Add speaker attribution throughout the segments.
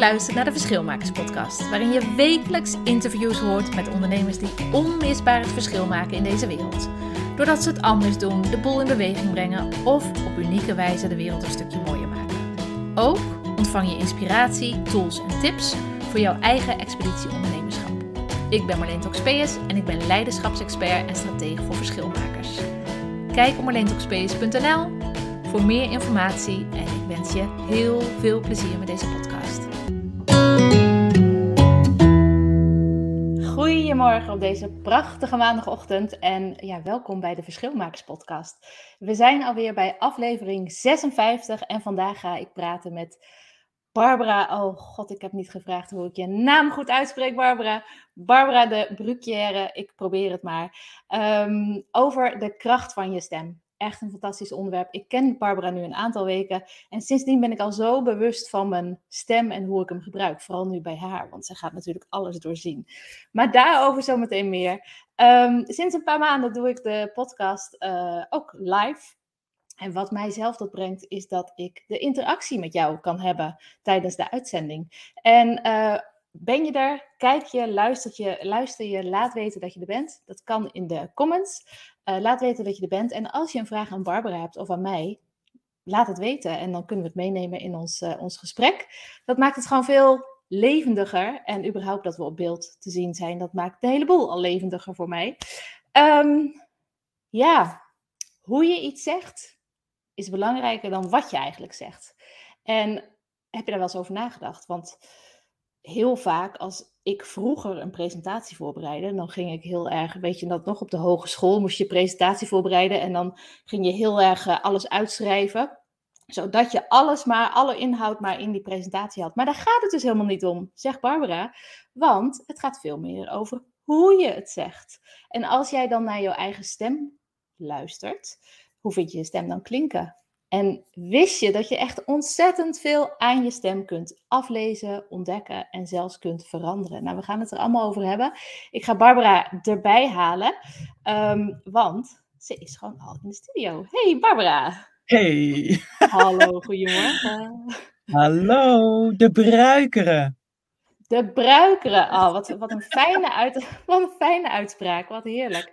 Speaker 1: luistert naar de Verschilmakers podcast, waarin je wekelijks interviews hoort met ondernemers die onmisbaar het verschil maken in deze wereld. Doordat ze het anders doen, de boel in beweging brengen of op unieke wijze de wereld een stukje mooier maken. Ook ontvang je inspiratie, tools en tips voor jouw eigen expeditie ondernemerschap. Ik ben Marleen Toxpeus en ik ben leiderschapsexpert en stratege voor verschilmakers. Kijk op marleentoxpeus.nl voor meer informatie en ik wens je heel veel plezier met deze podcast. Goedemorgen op deze prachtige maandagochtend en ja, welkom bij de Verschilmakers podcast. We zijn alweer bij aflevering 56 en vandaag ga ik praten met Barbara. Oh god, ik heb niet gevraagd hoe ik je naam goed uitspreek, Barbara. Barbara de Brucchière, ik probeer het maar. Um, over de kracht van je stem echt een fantastisch onderwerp. Ik ken Barbara nu een aantal weken en sindsdien ben ik al zo bewust van mijn stem en hoe ik hem gebruik. Vooral nu bij haar, want ze gaat natuurlijk alles doorzien. Maar daarover zometeen meer. Um, sinds een paar maanden doe ik de podcast uh, ook live. En wat mij zelf dat brengt, is dat ik de interactie met jou kan hebben tijdens de uitzending. En uh, ben je er? Kijk je, luister je, luister je, laat weten dat je er bent. Dat kan in de comments. Uh, laat weten dat je er bent. En als je een vraag aan Barbara hebt of aan mij, laat het weten. En dan kunnen we het meenemen in ons, uh, ons gesprek. Dat maakt het gewoon veel levendiger. En überhaupt dat we op beeld te zien zijn, dat maakt de hele boel al levendiger voor mij. Um, ja, hoe je iets zegt is belangrijker dan wat je eigenlijk zegt. En heb je daar wel eens over nagedacht? Want heel vaak als ik vroeger een presentatie voorbereidde, dan ging ik heel erg, weet je dat nog, op de hogeschool moest je presentatie voorbereiden en dan ging je heel erg uh, alles uitschrijven, zodat je alles maar, alle inhoud maar in die presentatie had. Maar daar gaat het dus helemaal niet om, zegt Barbara, want het gaat veel meer over hoe je het zegt. En als jij dan naar jouw eigen stem luistert, hoe vind je je stem dan klinken? En wist je dat je echt ontzettend veel aan je stem kunt aflezen, ontdekken en zelfs kunt veranderen? Nou, we gaan het er allemaal over hebben. Ik ga Barbara erbij halen, um, want ze is gewoon al in de studio. Hey Barbara.
Speaker 2: Hey.
Speaker 1: Hallo, goedemorgen.
Speaker 2: Hallo, de bruikeren.
Speaker 1: De bruikeren. Oh, wat, wat, een fijne uit, wat een fijne uitspraak. Wat heerlijk.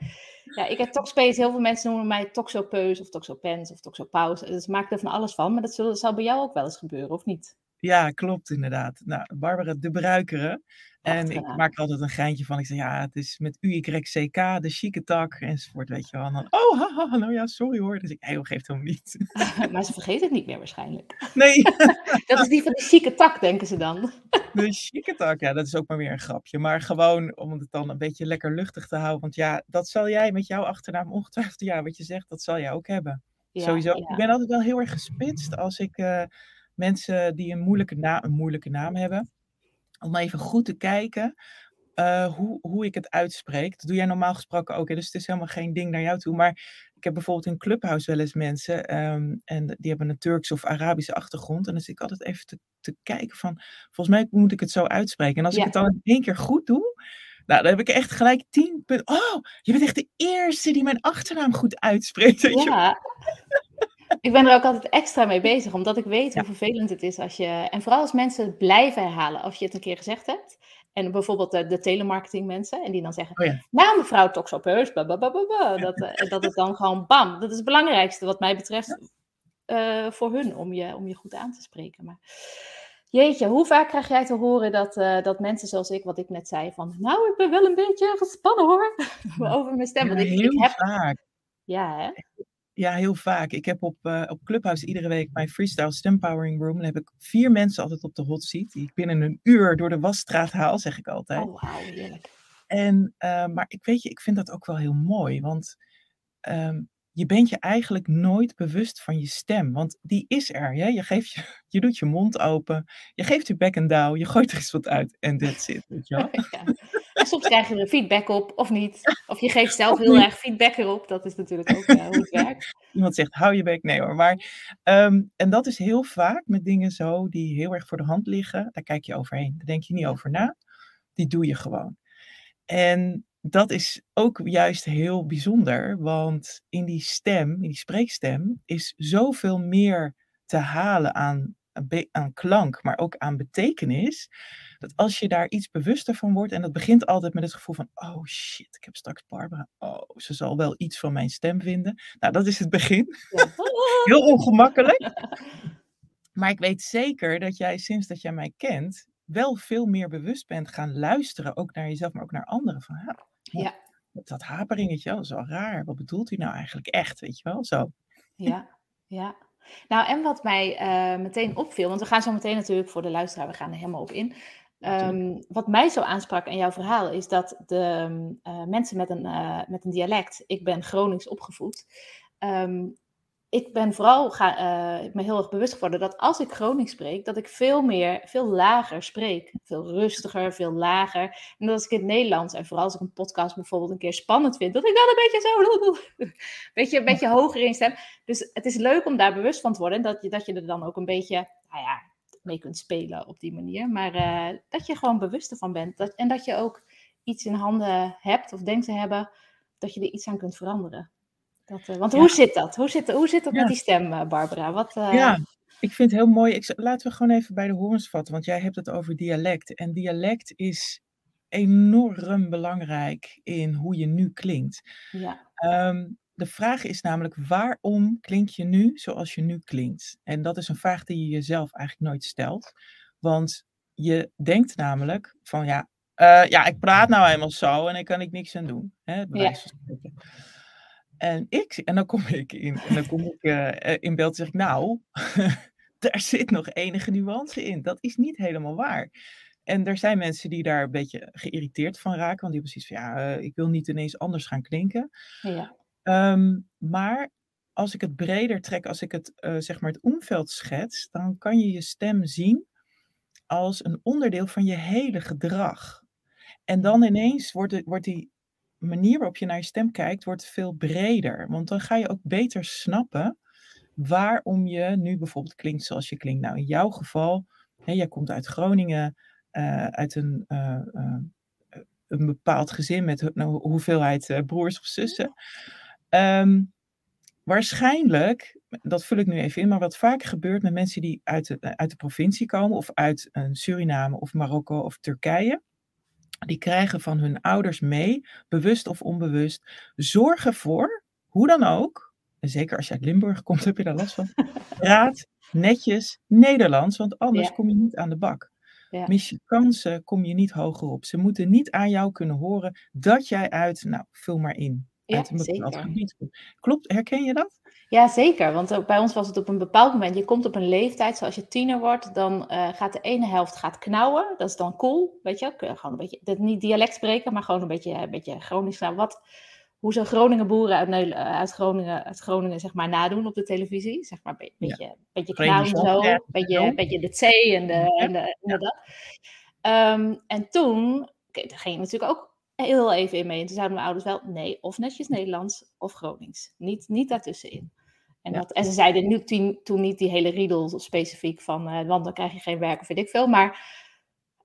Speaker 1: Ja, ik heb Talkspace. Heel veel mensen noemen mij Toxopeus of Toxopens of Toxopauze. Dus maak er van alles van. Maar dat, zal, zal bij jou ook wel eens gebeuren, of niet?
Speaker 2: Ja, klopt inderdaad. Nou, Barbara de Bruikere. En ik maak er altijd een geintje van. Ik zeg, ja, het is met UYCK, de chique tak, enzovoort, weet je wel. En dan, oh, haha, nou ja, sorry hoor. Dus ik, nee, geeft hem niet.
Speaker 1: maar ze vergeet het niet meer waarschijnlijk.
Speaker 2: Nee.
Speaker 1: dat is die van de chique tak, denken ze dan.
Speaker 2: de chique tak, ja, dat is ook maar weer een grapje. Maar gewoon om het dan een beetje lekker luchtig te houden. Want ja, dat zal jij met jouw achternaam ongetwijfeld, ja, wat je zegt, dat zal jij ook hebben. Ja, Sowieso. Ja. Ik ben altijd wel heel erg gespitst als ik uh, mensen die een moeilijke, naam, een moeilijke naam hebben om even goed te kijken uh, hoe, hoe ik het uitspreek. Dat doe jij normaal gesproken ook, hè? dus het is helemaal geen ding naar jou toe. Maar ik heb bijvoorbeeld in Clubhouse wel eens mensen, um, en die hebben een Turks of Arabische achtergrond. En dan zit ik altijd even te, te kijken van, volgens mij moet ik het zo uitspreken. En als ja. ik het dan in één keer goed doe, nou, dan heb ik echt gelijk tien punten. Oh, je bent echt de eerste die mijn achternaam goed uitspreekt.
Speaker 1: Ja. Ik ben er ook altijd extra mee bezig, omdat ik weet hoe vervelend het is als je. En vooral als mensen het blijven herhalen, als je het een keer gezegd hebt. En bijvoorbeeld de, de telemarketing mensen, en die dan zeggen: oh ja. Nou, mevrouw Toxopeus, dat, uh, dat het dan gewoon bam. Dat is het belangrijkste, wat mij betreft, uh, voor hun, om je, om je goed aan te spreken. Maar jeetje, hoe vaak krijg jij te horen dat, uh, dat mensen zoals ik, wat ik net zei, van: Nou, ik ben wel een beetje gespannen hoor, over mijn stem. Want
Speaker 2: ja,
Speaker 1: ik,
Speaker 2: heel
Speaker 1: ik heb...
Speaker 2: vaak.
Speaker 1: Ja, hè?
Speaker 2: Ja, heel vaak. Ik heb op, uh, op Clubhouse iedere week mijn freestyle stempowering room. Dan heb ik vier mensen altijd op de hot seat. Die ik binnen een uur door de wasstraat haal, zeg ik altijd.
Speaker 1: Oh, wauw, heerlijk.
Speaker 2: En, uh, maar ik weet je, ik vind dat ook wel heel mooi. Want um, je bent je eigenlijk nooit bewust van je stem. Want die is er. Ja? Je, geeft je, je doet je mond open. Je geeft je bek en douw. Je gooit er eens wat uit. En that's it. Weet je wel?
Speaker 1: ja. En soms krijg je er feedback op, of niet. Of je geeft zelf heel erg feedback erop. Dat is natuurlijk ook uh, hoe het werkt.
Speaker 2: Iemand zegt, hou je bek. Nee hoor. Maar, um, en dat is heel vaak met dingen zo die heel erg voor de hand liggen. Daar kijk je overheen. Daar denk je niet over na. Die doe je gewoon. En dat is ook juist heel bijzonder. Want in die stem, in die spreekstem, is zoveel meer te halen aan aan klank, maar ook aan betekenis. Dat als je daar iets bewuster van wordt, en dat begint altijd met het gevoel van, oh shit, ik heb straks Barbara, oh, ze zal wel iets van mijn stem vinden. Nou, dat is het begin. Ja. Heel ongemakkelijk. Maar ik weet zeker dat jij sinds dat jij mij kent, wel veel meer bewust bent gaan luisteren, ook naar jezelf, maar ook naar anderen. Van, ja. Dat haperingetje, dat is wel raar. Wat bedoelt hij nou eigenlijk echt, weet je wel? Zo.
Speaker 1: Ja, ja. Nou, en wat mij uh, meteen opviel, want we gaan zo meteen natuurlijk voor de luisteraar, we gaan er helemaal op in. Um, wat mij zo aansprak aan jouw verhaal is dat de uh, mensen met een, uh, met een dialect, ik ben Gronings opgevoed, um, ik ben vooral ga, me heel erg bewust geworden dat als ik Gronings spreek, dat ik veel meer, veel lager spreek. Veel rustiger, veel lager. En dat als ik in het Nederlands, en vooral als ik een podcast bijvoorbeeld een keer spannend vind, dat ik dan een beetje zo, beetje, een beetje hoger in stem. Dus het is leuk om daar bewust van te worden. En dat je, dat je er dan ook een beetje, nou ja, mee kunt spelen op die manier. Maar uh, dat je gewoon bewust ervan bent. Dat, en dat je ook iets in handen hebt of denkt te hebben, dat je er iets aan kunt veranderen. Dat, uh, want hoe zit dat? Hoe zit, hoe zit dat met die stem, uh, Barbara? Wat,
Speaker 2: uh... Ja, ik vind het heel mooi. Ik, laten we gewoon even bij de horens vatten, want jij hebt het over dialect. En dialect is enorm belangrijk in hoe je nu klinkt. Ja. Um, de vraag is namelijk, waarom klink je nu zoals je nu klinkt? En dat is een vraag die je jezelf eigenlijk nooit stelt. Want je denkt namelijk van, ja, ja ik praat nou eenmaal zo en ik kan ik niks aan doen. Hè, ja. En ik, en dan kom ik in, en dan kom ik uh, in beeld en zeg ik, nou, daar zit nog enige nuance in. Dat is niet helemaal waar. En er zijn mensen die daar een beetje geïrriteerd van raken, want die precies van, ja, uh, ik wil niet ineens anders gaan klinken. Ja. Um, maar als ik het breder trek, als ik het, uh, zeg maar het omveld schets, dan kan je je stem zien als een onderdeel van je hele gedrag. En dan ineens wordt, het, wordt die manier waarop je naar je stem kijkt, wordt veel breder. Want dan ga je ook beter snappen waarom je nu bijvoorbeeld klinkt zoals je klinkt. Nou, in jouw geval, hè, jij komt uit Groningen, uh, uit een, uh, uh, een bepaald gezin met een nou, hoeveelheid broers of zussen. Um, waarschijnlijk, dat vul ik nu even in, maar wat vaak gebeurt met mensen die uit de, uit de provincie komen, of uit Suriname of Marokko of Turkije, die krijgen van hun ouders mee, bewust of onbewust, zorg ervoor, hoe dan ook, en zeker als je uit Limburg komt, heb je daar last van, praat netjes Nederlands, want anders kom je niet aan de bak. Ja. Mis je kansen, kom je niet hoger op. Ze moeten niet aan jou kunnen horen dat jij uit, nou, vul maar in, uit een bepaald gebied komt. Klopt, herken je dat?
Speaker 1: Ja, zeker. Want ook bij ons was het op een bepaald moment. Je komt op een leeftijd, zoals je tiener wordt, dan uh, gaat de ene helft gaat knauwen. Dat is dan cool, weet je. Gewoon een beetje, dat niet dialect spreken, maar gewoon een beetje, een beetje Gronings. Nou, wat, hoe ze Groningen boeren uit, uit, Groningen, uit Groningen zeg maar nadoen op de televisie. Zeg maar een beetje, ja. beetje knauwen zo. Een beetje, beetje de C en de, en de, en dat. Um, en toen ging je natuurlijk ook heel even in mee. En toen zeiden mijn ouders wel, nee, of netjes Nederlands of Gronings. Niet, niet daartussenin. En, dat, en ze zeiden nu toen, toen niet die hele riedel specifiek van, uh, want dan krijg je geen werk of weet ik veel. Maar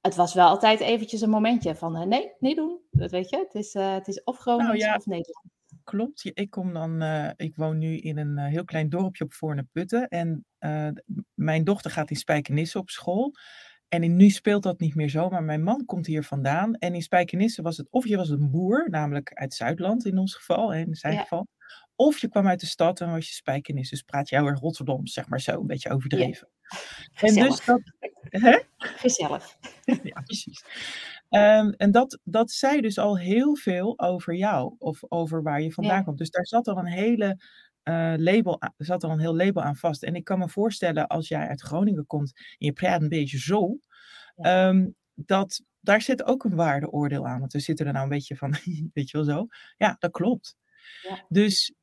Speaker 1: het was wel altijd eventjes een momentje van, uh, nee, niet doen. Dat weet je, het is, uh, het is of Gronings nou, ja, of Nederlands.
Speaker 2: Klopt, ik kom dan, ik woon nu in een heel klein dorpje op Voorne Putten. En mijn dochter gaat in Spijkenisse op school. En nu speelt dat niet meer zo, maar mijn man komt hier vandaan. En in Spijkenisse was het, of je was een boer, namelijk uit Zuidland in ons geval, in zijn geval. Of je kwam uit de stad en was je Spijkenisse. Dus praat je heel erg Rotterdam, zeg maar zo, een beetje overdreven.
Speaker 1: Ja. En dus dat... Hè? Gezellig.
Speaker 2: ja, precies. Um, en dat, dat zei dus al heel veel over jou, of over waar je vandaan komt. Dus daar zat al een hele uh, label, er zat er een heel label aan vast. En ik kan me voorstellen, als jij uit Groningen komt en je praat een beetje zo, um, dat daar zit ook een waardeoordeel aan. Want we zitten er nou een beetje van, weet je wel zo. Ja, dat klopt. Ja. Dus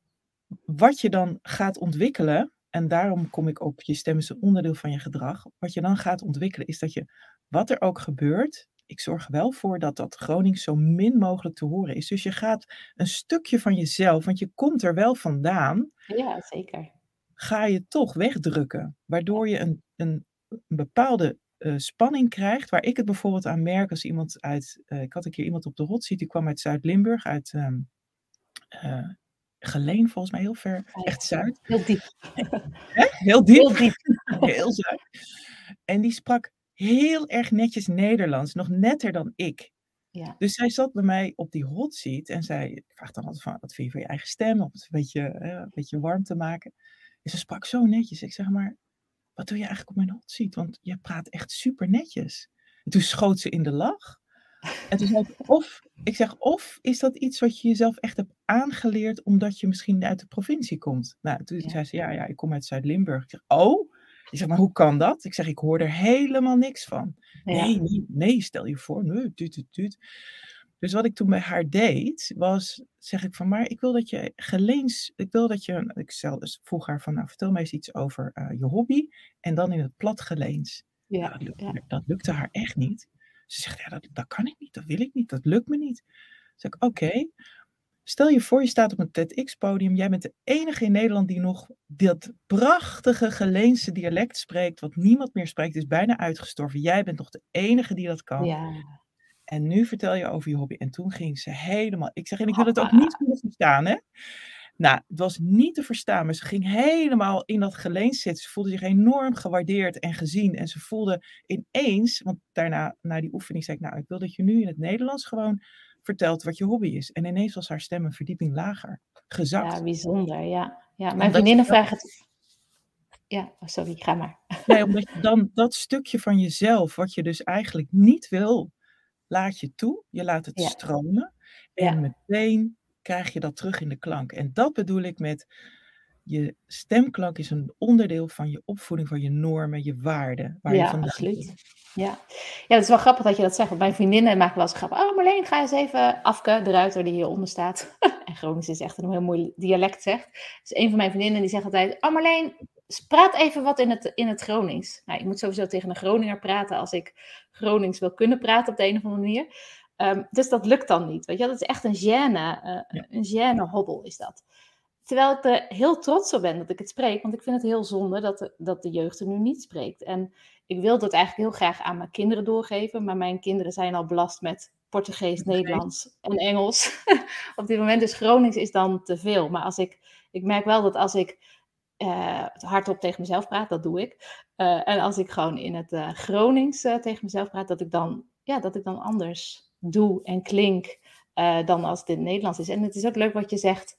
Speaker 2: wat je dan gaat ontwikkelen, en daarom kom ik op, je stem is een onderdeel van je gedrag. Wat je dan gaat ontwikkelen, is dat je, wat er ook gebeurt, ik zorg wel voor dat dat Gronings zo min mogelijk te horen is. Dus je gaat een stukje van jezelf, want je komt er wel vandaan.
Speaker 1: Ja, zeker.
Speaker 2: Ga je toch wegdrukken, waardoor je een, een, een bepaalde uh, spanning krijgt, waar ik het bijvoorbeeld aan merk als iemand uit, uh, ik had een keer iemand op de hot die kwam uit Zuid-Limburg, uit um, uh, Geleen volgens mij, heel ver, echt Zuid.
Speaker 1: Heel diep.
Speaker 2: Heel diep.
Speaker 1: Heel diep.
Speaker 2: heel zacht. En die sprak heel erg netjes Nederlands, nog netter dan ik. Ja. Dus zij zat bij mij op die hot seat en zei, ik vraag dan altijd van, wat vind je van je eigen stem, om het een beetje, een beetje warm te maken. En ze sprak zo netjes. Ik zeg maar, wat doe je eigenlijk op mijn hot seat? Want je praat echt super netjes. En toen schoot ze in de lach. En toen zei ik, of, ik zeg, of is dat iets wat je jezelf echt hebt aangeleerd omdat je misschien uit de provincie komt? Nou, toen zei ze, ja, ja, ik kom uit Zuid-Limburg. Ik zeg, oh? Ik zeg, maar hoe kan dat? Ik zeg, ik hoor er helemaal niks van. Nee, nee, nee, stel je voor. Nee, tuut, tuut, tuut. Dus wat ik toen bij haar deed, was, zeg ik van, maar ik wil dat je geleens, ik wil dat je, ik stel, dus vroeg haar van, nou vertel mij eens iets over uh, je hobby en dan in het plat geleens. Ja, nou, dat, lukte, dat, lukte, haar echt niet. Ze zegt, ja, dat, dat kan ik niet, dat wil ik niet, dat lukt me niet. Zeg ik, oké, stel je voor je staat op een TEDx-podium, jij bent de enige in Nederland die nog dat prachtige Geleense dialect spreekt, wat niemand meer spreekt, is bijna uitgestorven. Jij bent nog de enige die dat kan. Ja. En nu vertel je over je hobby. En toen ging ze helemaal. Ik zeg, en ik wil het ook niet kunnen verstaan, hè? Nou, het was niet te verstaan, maar ze ging helemaal in dat geleens zitten. Ze voelde zich enorm gewaardeerd en gezien. En ze voelde ineens, want daarna, na die oefening, zei ik, nou, ik wil dat je nu in het Nederlands gewoon vertelt wat je hobby is. En ineens was haar stem een verdieping lager, gezakt.
Speaker 1: Ja, bijzonder, ja. ja mijn vriendinnen vragen het... Ja, oh, sorry, ga maar.
Speaker 2: Nee, omdat je dan dat stukje van jezelf, wat je dus eigenlijk niet wil, laat je toe. Je laat het stromen. En meteen krijg je dat terug in de klank. En dat bedoel ik met je stemklank is een onderdeel van je opvoeding, van je normen, je waarden.
Speaker 1: Waar ja, je absoluut. Ja. ja, het is wel grappig dat je dat zegt. Want mijn vriendinnen maken wel eens grappen. Oh Marleen, ga eens even Afke, de ruiter die hieronder staat. en Gronings is echt een heel mooi dialect zegt. Dus een van mijn vriendinnen die zegt altijd... Oh Marleen, praat even wat in het, in het Gronings. Nou, ik moet sowieso tegen een Groninger praten als ik Gronings wil kunnen praten op de een of andere manier. Ehm, dus dat lukt dan niet. Weet je, dat is echt een gêne, uh, een gêne hobbel is dat. Terwijl ik er heel trots op ben dat ik het spreek, want ik vind het heel zonde dat de, dat de jeugd er nu niet spreekt. En ik wil dat eigenlijk heel graag aan mijn kinderen doorgeven, maar mijn kinderen zijn al belast met Portugees, Nederlands en Engels. op dit moment dus Gronings is dan te veel. Maar als ik, ik merk wel dat als ik uh, hardop tegen mezelf praat, dat doe ik. Uh, en als ik gewoon in het uh, Gronings tegen mezelf praat, dat ik dan, ja, dat ik dan anders doe en klink dan als het in het Nederlands is. En het is ook leuk wat je zegt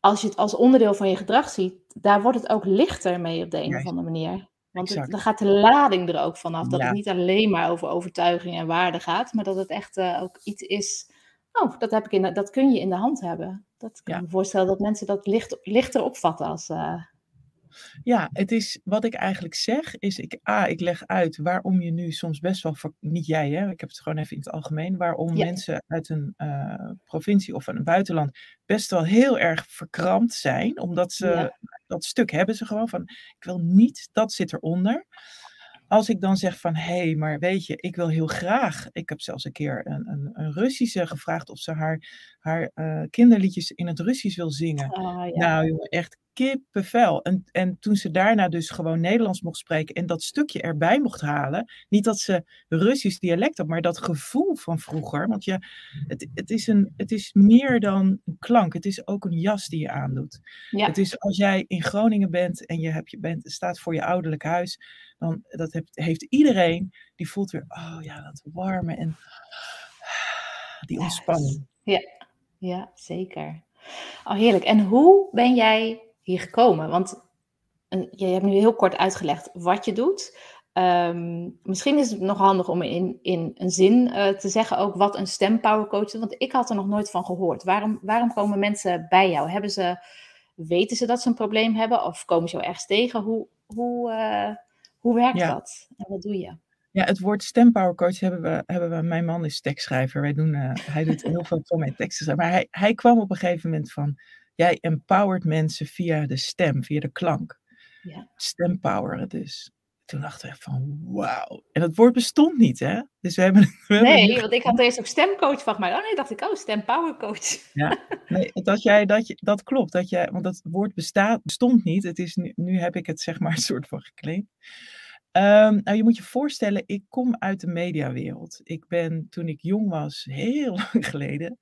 Speaker 1: als je het als onderdeel van je gedrag ziet, daar wordt het ook lichter mee op de een of andere manier. Want het, dan gaat de lading er ook vanaf. Dat het niet alleen maar over overtuiging en waarde gaat, maar dat het echt uh, ook iets is. Oh, dat, heb ik in de, dat kun je in de hand hebben. Dat kan ja. me voorstellen dat mensen dat licht, lichter opvatten als, uh,
Speaker 2: ja, het is wat ik eigenlijk zeg, is ik, A, ik leg uit waarom je nu soms best wel, niet jij hè, ik heb het gewoon even in het algemeen, waarom mensen uit een uh, provincie of een buitenland best wel heel erg verkrampt zijn, omdat ze, dat stuk hebben ze gewoon van, ik wil niet, dat zit eronder. Als ik dan zeg van, hé, hey, maar weet je, ik wil heel graag, ik heb zelfs een keer een, een, een Russische gevraagd of ze haar, haar uh, kinderliedjes in het Russisch wil zingen. Ja. Nou, echt kippenvel. En, en toen ze daarna dus gewoon Nederlands mocht spreken en dat stukje erbij mocht halen. Niet dat ze Russisch dialect had, maar dat gevoel van vroeger. Want je, het, het, is een, het is meer dan een klank. Het is ook een jas die je aandoet. Ja. Het is als jij in Groningen bent en je, hebt, je bent, staat voor je ouderlijk huis. Dan dat heeft, heeft iedereen, die voelt weer, oh ja, dat warme en die ontspanning.
Speaker 1: Ja, ja zeker. Oh, heerlijk. En hoe ben jij hier gekomen? Want een, je hebt nu heel kort uitgelegd wat je doet. Um, misschien is het nog handig om in, in een zin uh, te zeggen ook wat een stempowercoach is. Want ik had er nog nooit van gehoord. Waarom, waarom komen mensen bij jou? Hebben ze, weten ze dat ze een probleem hebben? Of komen ze jou ergens tegen? Hoe, hoe, uh, hoe werkt dat? En wat doe je?
Speaker 2: Ja, het woord stempowercoach hebben we, hebben we. Mijn man is tekstschrijver. Wij doen, uh, hij doet heel veel van mijn teksten. Maar hij, hij kwam op een gegeven moment van Jij empowert mensen via de stem, via de klank. Ja. Stempoweren dus. Toen dacht ik van wauw. En dat woord bestond niet, hè? Dus we hebben. We
Speaker 1: nee, hebben... want ik had eerst ook stemcoach van mij. Oh nee, dacht ik, oh, stempowercoach.
Speaker 2: Ja, nee, dat, jij, dat, je, dat klopt. Dat jij, want dat woord bestaat, bestond niet. Het is nu, nu heb ik het zeg maar een soort van geclaimd. Um, nou, je moet je voorstellen, ik kom uit de mediawereld. Ik ben toen ik jong was, heel lang geleden,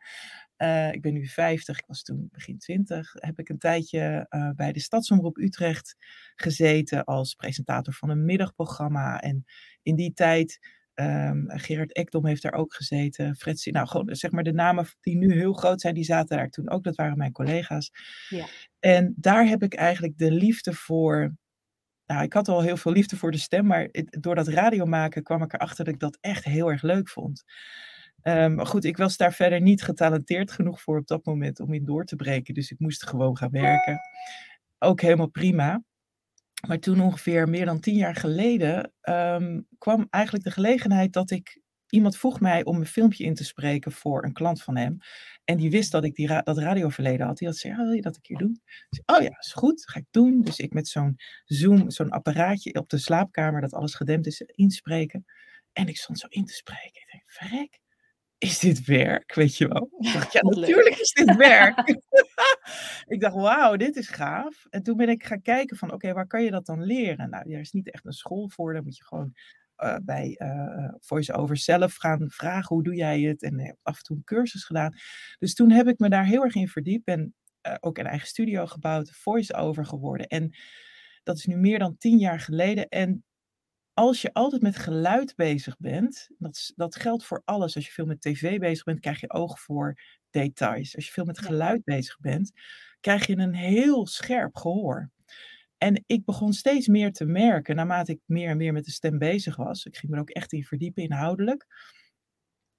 Speaker 2: Uh, ik ben nu 50, ik was toen begin 20. Heb ik een tijdje uh, bij de Stadsomroep Utrecht gezeten als presentator van een middagprogramma. En in die tijd, um, Gerard Ekdom heeft daar ook gezeten. Fred, nou gewoon zeg maar de namen die nu heel groot zijn, die zaten daar toen ook. Dat waren mijn collega's. Ja. En daar heb ik eigenlijk de liefde voor nou, ik had al heel veel liefde voor de stem, maar door dat radio maken kwam ik erachter dat ik dat echt heel erg leuk vond. Um, goed, ik was daar verder niet getalenteerd genoeg voor op dat moment om in door te breken. Dus ik moest gewoon gaan werken. Ook helemaal prima. Maar toen ongeveer meer dan tien jaar geleden um, kwam eigenlijk de gelegenheid dat ik iemand vroeg mij om een filmpje in te spreken voor een klant van hem. En die wist dat ik die ra dat radioverleden had. Die had gezegd, oh, wil je dat een keer doen? Dus, oh ja, is goed, ga ik doen. Dus ik met zo'n Zoom, zo'n apparaatje op de slaapkamer, dat alles gedempt is, inspreken. En ik stond zo in te spreken. Ik denk, verrek, is dit werk? Weet je wel? Ik dacht, ja, natuurlijk is dit werk. ik dacht, wauw, dit is gaaf. En toen ben ik gaan kijken van, oké, waar kan je dat dan leren? Nou, er is niet echt een school voor. Dan moet je gewoon uh, bij uh, voice-over zelf gaan vragen hoe doe jij het en heb af en toe een cursus gedaan. Dus toen heb ik me daar heel erg in verdiept en uh, ook een eigen studio gebouwd, voice-over geworden. En dat is nu meer dan tien jaar geleden. En als je altijd met geluid bezig bent, dat, dat geldt voor alles. Als je veel met tv bezig bent, krijg je oog voor details. Als je veel met geluid bezig bent, krijg je een heel scherp gehoor. En ik begon steeds meer te merken, naarmate ik meer en meer met de stem bezig was, ik ging me er ook echt in verdiepen inhoudelijk,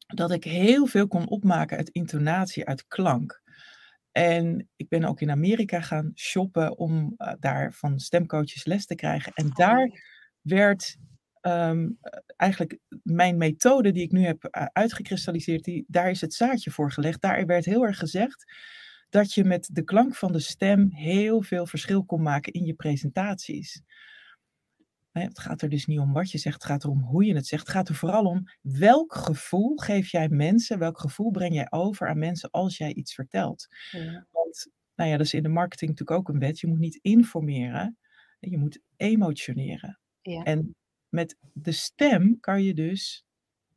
Speaker 2: dat ik heel veel kon opmaken uit intonatie, uit klank. En ik ben ook in Amerika gaan shoppen om uh, daar van stemcoaches les te krijgen. En daar werd um, eigenlijk mijn methode die ik nu heb uh, uitgekristalliseerd, die, daar is het zaadje voor gelegd. Daar werd heel erg gezegd, dat je met de klank van de stem heel veel verschil kon maken in je presentaties. Het gaat er dus niet om wat je zegt, het gaat erom hoe je het zegt. Het gaat er vooral om welk gevoel geef jij mensen, welk gevoel breng jij over aan mensen als jij iets vertelt. Ja. Want, nou ja, dat is in de marketing natuurlijk ook een wet. Je moet niet informeren, je moet emotioneren. Ja. En met de stem kan je dus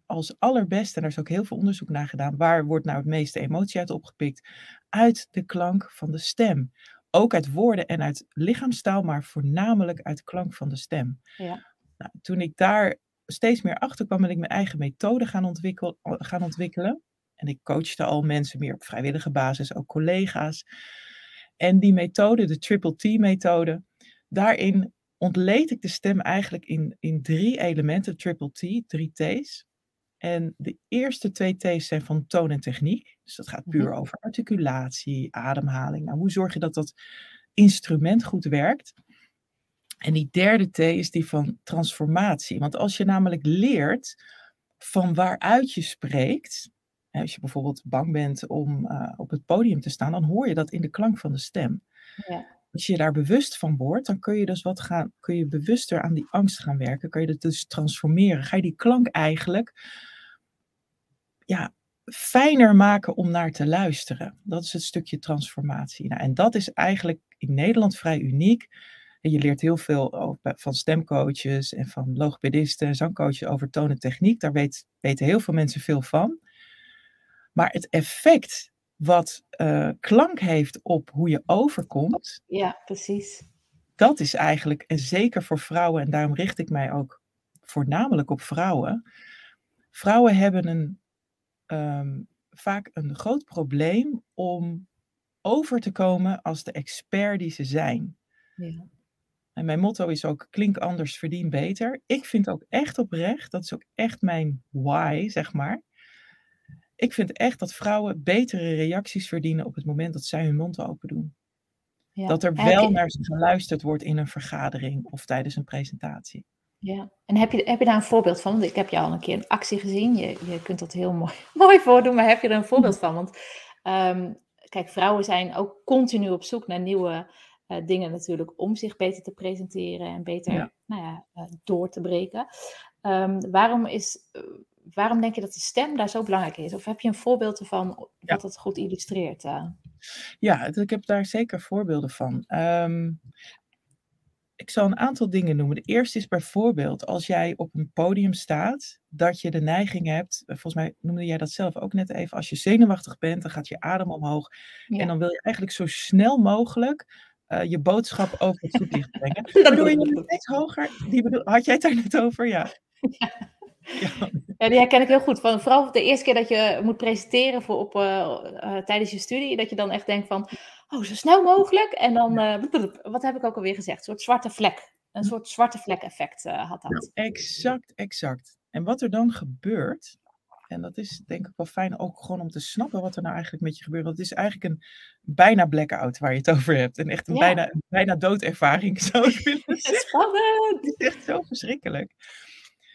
Speaker 2: als allerbeste, en er is ook heel veel onderzoek naar gedaan, waar wordt nou het meeste emotie uit opgepikt? Uit de klank van de stem. Ook uit woorden en uit lichaamstaal, maar voornamelijk uit de klank van de stem. Ja. Nou, toen ik daar steeds meer achter kwam, ben ik mijn eigen methode gaan, ontwikkel, gaan ontwikkelen. En ik coachte al mensen meer op vrijwillige basis, ook collega's. En die methode, de Triple T-methode, daarin ontleed ik de stem eigenlijk in, in drie elementen, triple T, drie T's. En de eerste twee T's zijn van toon en techniek. Dus dat gaat puur mhm. over articulatie, ademhaling. Nou, hoe zorg je dat dat instrument goed werkt? En die derde T is die van transformatie. Want als je namelijk leert van waaruit je spreekt, als je bijvoorbeeld bang bent om uh, op het podium te staan, dan hoor je dat in de klank van de stem. Ja. Als je daar bewust van wordt, dan kun je dus wat gaan, kun je bewuster aan die angst gaan werken. Kun je dat dus transformeren. Ga je die klank eigenlijk ja, fijner maken om naar te luisteren. Dat is het stukje transformatie. Nou, en dat is eigenlijk in Nederland vrij uniek. Je leert heel veel van stemcoaches en van logopedisten en zangcoaches over toon en techniek. Daar weet, weten heel veel mensen veel van. Maar het effect wat uh, klank heeft op hoe je overkomt.
Speaker 1: Ja, precies.
Speaker 2: Dat is eigenlijk, en zeker voor vrouwen, en daarom richt ik mij ook voornamelijk op vrouwen. Vrouwen hebben een, um, vaak een groot probleem om over te komen als de expert die ze zijn. Ja. En mijn motto is ook: klink anders, verdien beter. Ik vind ook echt oprecht, dat is ook echt mijn why, zeg maar ik vind echt dat vrouwen betere reacties verdienen op het moment dat zij hun mond open doen. Ja. Dat er wel naar ze geluisterd wordt in een vergadering of tijdens een presentatie.
Speaker 1: Ja, en heb je, heb je daar een voorbeeld van? Want ik heb jou al een keer in actie gezien. Je, je kunt dat heel mooi, mooi voordoen, maar heb je er een voorbeeld van? Want um, kijk, vrouwen zijn ook continu op zoek naar nieuwe uh, dingen natuurlijk om zich beter te presenteren en beter Nou ja, uh, door te breken. Um, waarom is, uh, waarom denk je dat de stem daar zo belangrijk is? Of heb je een voorbeeld ervan dat het goed illustreert? Uh?
Speaker 2: Ja, ik heb daar zeker voorbeelden van. Um, ik zal een aantal dingen noemen. De eerste is bijvoorbeeld als jij op een podium staat, dat je de neiging hebt, eh, volgens mij noemde jij dat zelf ook net even, als je zenuwachtig bent, dan gaat je adem omhoog. En dan wil je eigenlijk zo snel mogelijk uh, je boodschap over het voetlicht brengen. Waardoor je steeds hoger, die bedoel, had jij het daar net over? Ja.
Speaker 1: Ja. Ja. die herken ik heel goed. Van, vooral de eerste keer dat je moet presenteren voor op, uh, tijdens je studie, dat je dan echt denkt van, oh, zo snel mogelijk. En dan, wat heb ik ook alweer gezegd? Een soort zwarte vlek. Een soort zwarte vlek effect had dat.
Speaker 2: exact, exact. En wat er dan gebeurt, en dat is denk ik wel fijn ook gewoon om te snappen wat er nou eigenlijk met je gebeurt. Want het is eigenlijk een bijna blackout waar je het over hebt. En echt een, bijna, bijna doodervaring zou ik willen zeggen. Spannend! Het is echt zo verschrikkelijk.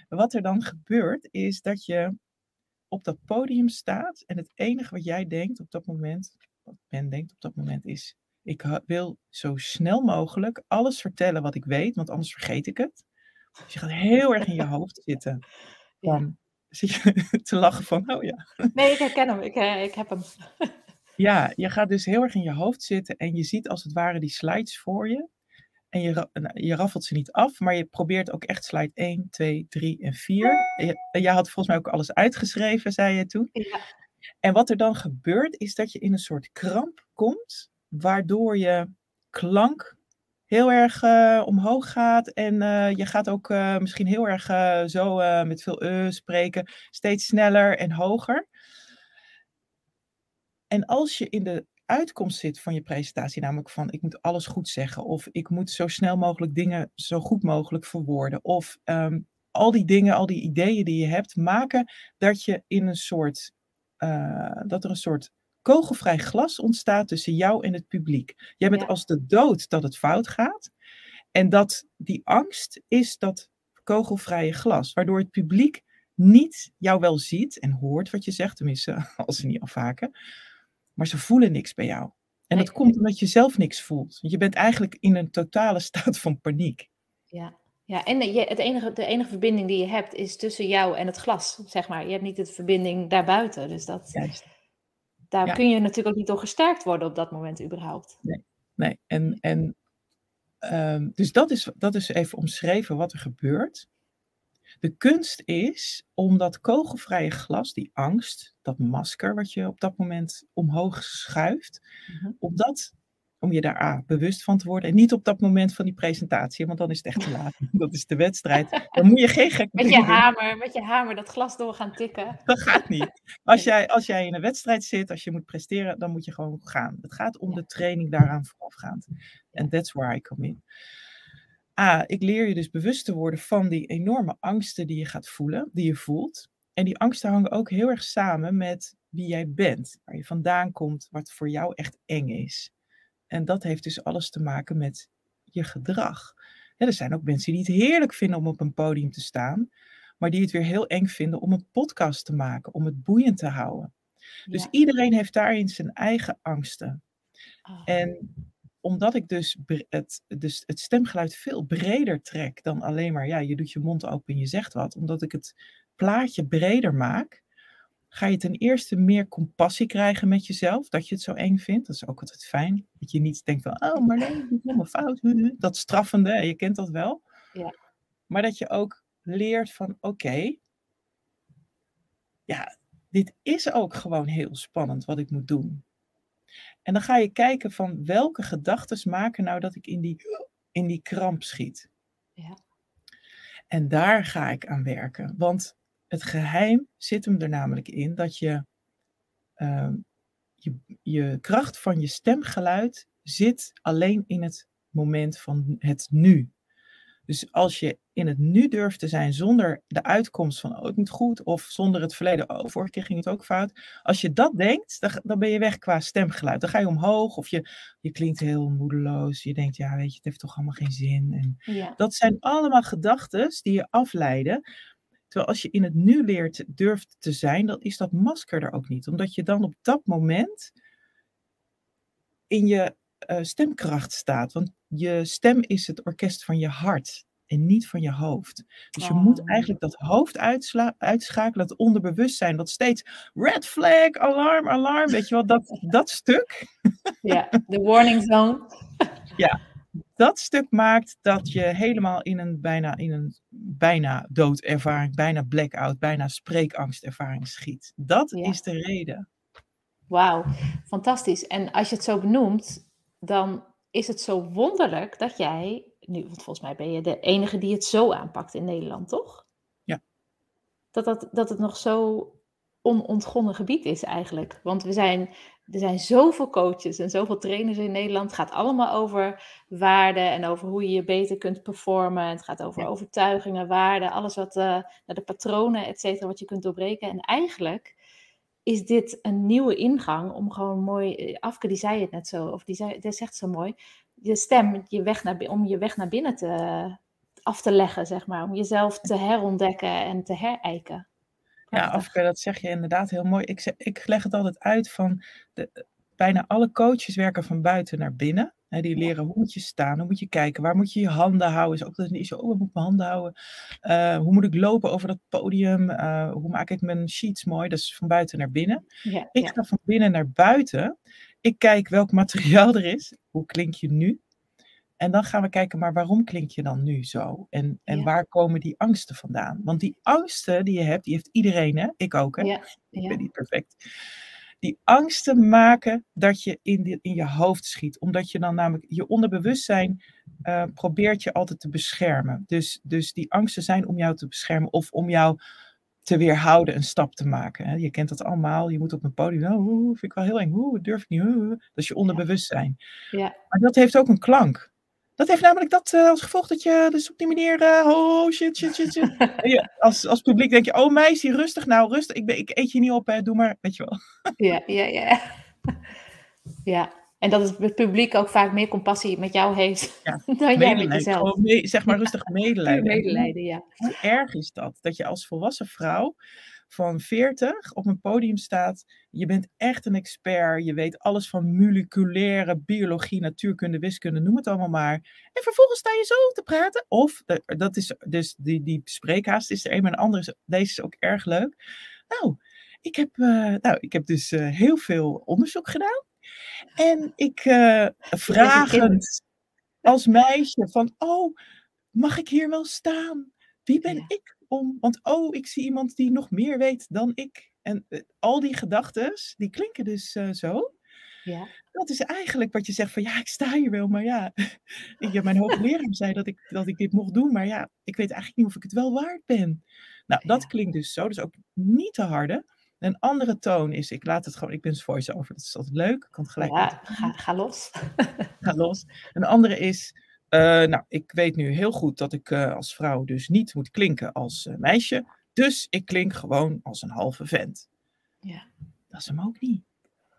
Speaker 2: Wat er dan gebeurt is dat je op dat podium staat en het enige wat jij denkt op dat moment, wat men denkt op dat moment is, ik wil zo snel mogelijk alles vertellen wat ik weet, want anders vergeet ik het. Dus je gaat heel erg in je hoofd zitten. Dan zit je te lachen van, oh ja.
Speaker 1: Nee, ik herken hem. Ik, eh, ik heb hem.
Speaker 2: Ja, je gaat dus heel erg in je hoofd zitten en je ziet als het ware die slides voor je. En je, nou, je raffelt ze niet af, maar je probeert ook echt slide 1, 2, 3 en 4. En jij had volgens mij ook alles uitgeschreven, zei je toen. Ja. En wat er dan gebeurt, is dat je in een soort kramp komt, waardoor je klank heel erg uh, omhoog gaat. En uh, je gaat ook uh, misschien heel erg zo met veel e spreken, steeds sneller en hoger. En als je in de uitkomst zit van je presentatie, namelijk van ik moet alles goed zeggen, of ik moet zo snel mogelijk dingen zo goed mogelijk verwoorden, of um, al die dingen, al die ideeën die je hebt, maken dat je in een soort, dat er een soort kogelvrij glas ontstaat tussen jou en het publiek. Jij bent als de dood dat het fout gaat. En dat die angst is dat kogelvrije glas, waardoor het publiek niet jou wel ziet en hoort wat je zegt, tenminste als ze niet afhaken, maar ze voelen niks bij jou. En dat komt omdat je zelf niks voelt. Je bent eigenlijk in een totale staat van paniek.
Speaker 1: Ja, ja en je, het enige, de enige verbinding die je hebt is tussen jou en het glas, zeg maar. Je hebt niet de verbinding daarbuiten. Dus dat, Juist daar kun je natuurlijk ook niet door gesterkt worden op dat moment überhaupt.
Speaker 2: Nee, nee. En, en um, dus dat is, dat is even omschreven wat er gebeurt. De kunst is om dat kogelvrije glas, die angst, dat masker wat je op dat moment omhoog schuift, mm om dat om je daar A, bewust van te worden. En niet op dat moment van die presentatie, want dan is het echt te laat. Dat is de wedstrijd. Dan moet je geen gek
Speaker 1: Met je hamer, met je hamer dat glas door gaan tikken.
Speaker 2: Dat gaat niet. Als jij, als jij in een wedstrijd zit, als je moet presteren, dan moet je gewoon gaan. Het gaat om de training daaraan voorafgaand. En that's where I come in. A, ik leer je dus bewust te worden van die enorme angsten die je gaat voelen, die je voelt. En die angsten hangen ook heel erg samen met wie jij bent, waar je vandaan komt, wat voor jou echt eng is. En dat heeft dus alles te maken met je gedrag. er zijn ook mensen die het heerlijk vinden om op een podium te staan, maar die het weer heel eng vinden om een podcast te maken, om het boeiend te houden. Dus iedereen heeft daarin zijn eigen angsten. Oh. En omdat ik dus het, dus het stemgeluid veel breder trek dan alleen maar, ja, je doet je mond open en je zegt wat, omdat ik het plaatje breder maak, ga je ten eerste meer compassie krijgen met jezelf, dat je het zo eng vindt. Dat is ook altijd fijn. Dat je niet denkt van, oh, maar nee, ik doe helemaal fout. Dat straffende, je kent dat wel. Ja. Maar dat je ook leert van, oké, ja, dit is ook gewoon heel spannend wat ik moet doen. En dan ga je kijken van welke gedachten maken nou dat ik in die, in die kramp schiet. Ja. En daar ga ik aan werken. Want het geheim zit hem er namelijk in dat je, ehm, je, je kracht van je stemgeluid zit alleen in het moment van het nu. Dus als je in het nu durft te zijn zonder de uitkomst van, oh, het moet goed, of zonder het verleden, oh, vorige keer ging het ook fout. Als je dat denkt, dan, dan ben je weg qua stemgeluid. Dan ga je omhoog of je, je klinkt heel moedeloos. Je denkt, ja, weet je, het heeft toch allemaal geen zin. En ja. Dat zijn allemaal gedachten die je afleiden. Terwijl als je in het nu leert durft te zijn, dan is dat masker er ook niet. Omdat je dan op dat moment in je uh, stemkracht staat. Want je stem is het orkest van je hart en niet van je hoofd. Dus je moet oh. eigenlijk dat hoofd uitschakelen, dat onderbewustzijn, dat steeds red flag, alarm, alarm, weet je wel, dat, dat stuk.
Speaker 1: Ja, de warning zone.
Speaker 2: Ja, dat stuk maakt dat je helemaal in een bijna, in een bijna doodervaring, bijna blackout, bijna spreekangstervaring schiet. Dat is de reden.
Speaker 1: Wauw, fantastisch. En als je het zo benoemt, dan is het zo wonderlijk dat jij, nu, want volgens mij ben je de enige die het zo aanpakt in Nederland, toch?
Speaker 2: Ja.
Speaker 1: Dat, dat, dat het nog zo onontgonnen gebied is eigenlijk. Want we zijn, er zijn zoveel coaches en zoveel trainers in Nederland. Het gaat allemaal over waarden en over hoe je je beter kunt performen. Het gaat over overtuigingen, waarden, alles wat uh, naar de patronen, et cetera, wat je kunt doorbreken. En eigenlijk is dit een nieuwe ingang om gewoon mooi, eh, Afke die zei het net zo, of die, zei, die zegt zo mooi, je stem, je weg naar, om je weg naar binnen te, af te leggen, zeg maar. Om jezelf te herontdekken en te herijken.
Speaker 2: Ja, Afke, dat zeg je inderdaad heel mooi. Ik, ik leg het altijd uit van, de, bijna alle coaches werken van buiten naar binnen. die leren hoe moet je staan, hoe moet je kijken, waar moet je je handen houden. Is ook dat niet zo, oh, moet ik mijn handen houden? Uh, hoe moet ik lopen over dat podium? Uh, hoe maak ik mijn sheets mooi? Dat is van buiten naar binnen.
Speaker 1: Ja,
Speaker 2: ik ga van binnen naar buiten. Ik kijk welk materiaal er is. Hoe klink je nu? En dan gaan we kijken, maar waarom klink je dan nu zo? En, en waar komen die angsten vandaan? Want die angsten die je hebt, die heeft iedereen, hè? Ik ook, hè? Ik ben niet perfect. Die angsten maken dat je in, de, in je hoofd schiet. Omdat je dan namelijk, je onderbewustzijn uh, probeert je altijd te beschermen. Dus, dus die angsten zijn om jou te beschermen of om jou te weerhouden een stap te maken. Hè? Je kent dat allemaal. Je moet op een podium. Oh, vind ik wel heel eng. Oeh, durf ik niet. Dat is je onderbewustzijn.
Speaker 1: Ja.
Speaker 2: Maar dat heeft ook een klank. Dat heeft namelijk dat uh, als gevolg dat je dus op die manier, uh, oh shit, shit, shit, shit. je, als, als publiek denk je, oh meisje, rustig nou, rustig. Ik, ben, ik eet je niet op, hè, doe maar, weet je wel.
Speaker 1: ja, ja, ja. Ja, en dat het publiek ook vaak meer compassie met jou heeft ja, dan jij met jezelf.
Speaker 2: Zeg maar rustig medelijden.
Speaker 1: medelijden, ja.
Speaker 2: Hoe erg is dat? Dat je als volwassen vrouw van 40 op een podium staat. Je bent echt een expert. Je weet alles van moleculaire biologie, natuurkunde, wiskunde, noem het allemaal maar. En vervolgens sta je zo te praten. Of, dat is dus die, die spreekhaast is er een, maar een andere, deze is ook erg leuk. Nou, ik heb, uh, nou, ik heb dus uh, heel veel onderzoek gedaan. En ik uh, vragend als meisje van, oh, mag ik hier wel staan? Wie ben ja. ik om? Want oh, ik zie iemand die nog meer weet dan ik. En uh, al die gedachten, die klinken dus uh, zo.
Speaker 1: Ja.
Speaker 2: Dat is eigenlijk wat je zegt van ja, ik sta hier wel, maar ja. ik, mijn hoogleraar zei dat ik, dat ik dit mocht doen, maar ja, ik weet eigenlijk niet of ik het wel waard ben. Nou, dat ja. klinkt dus zo, dus ook niet te harde. Een andere toon is, ik laat het gewoon, ik ben voice-over, dat is altijd leuk. Ik kan het gelijk
Speaker 1: ja, ga, ga los.
Speaker 2: ga los. Een andere is, nou, ik weet nu heel goed dat ik uh, als vrouw dus niet moet klinken als uh, meisje. Dus ik klink gewoon als een halve vent.
Speaker 1: Ja.
Speaker 2: Dat is hem ook niet.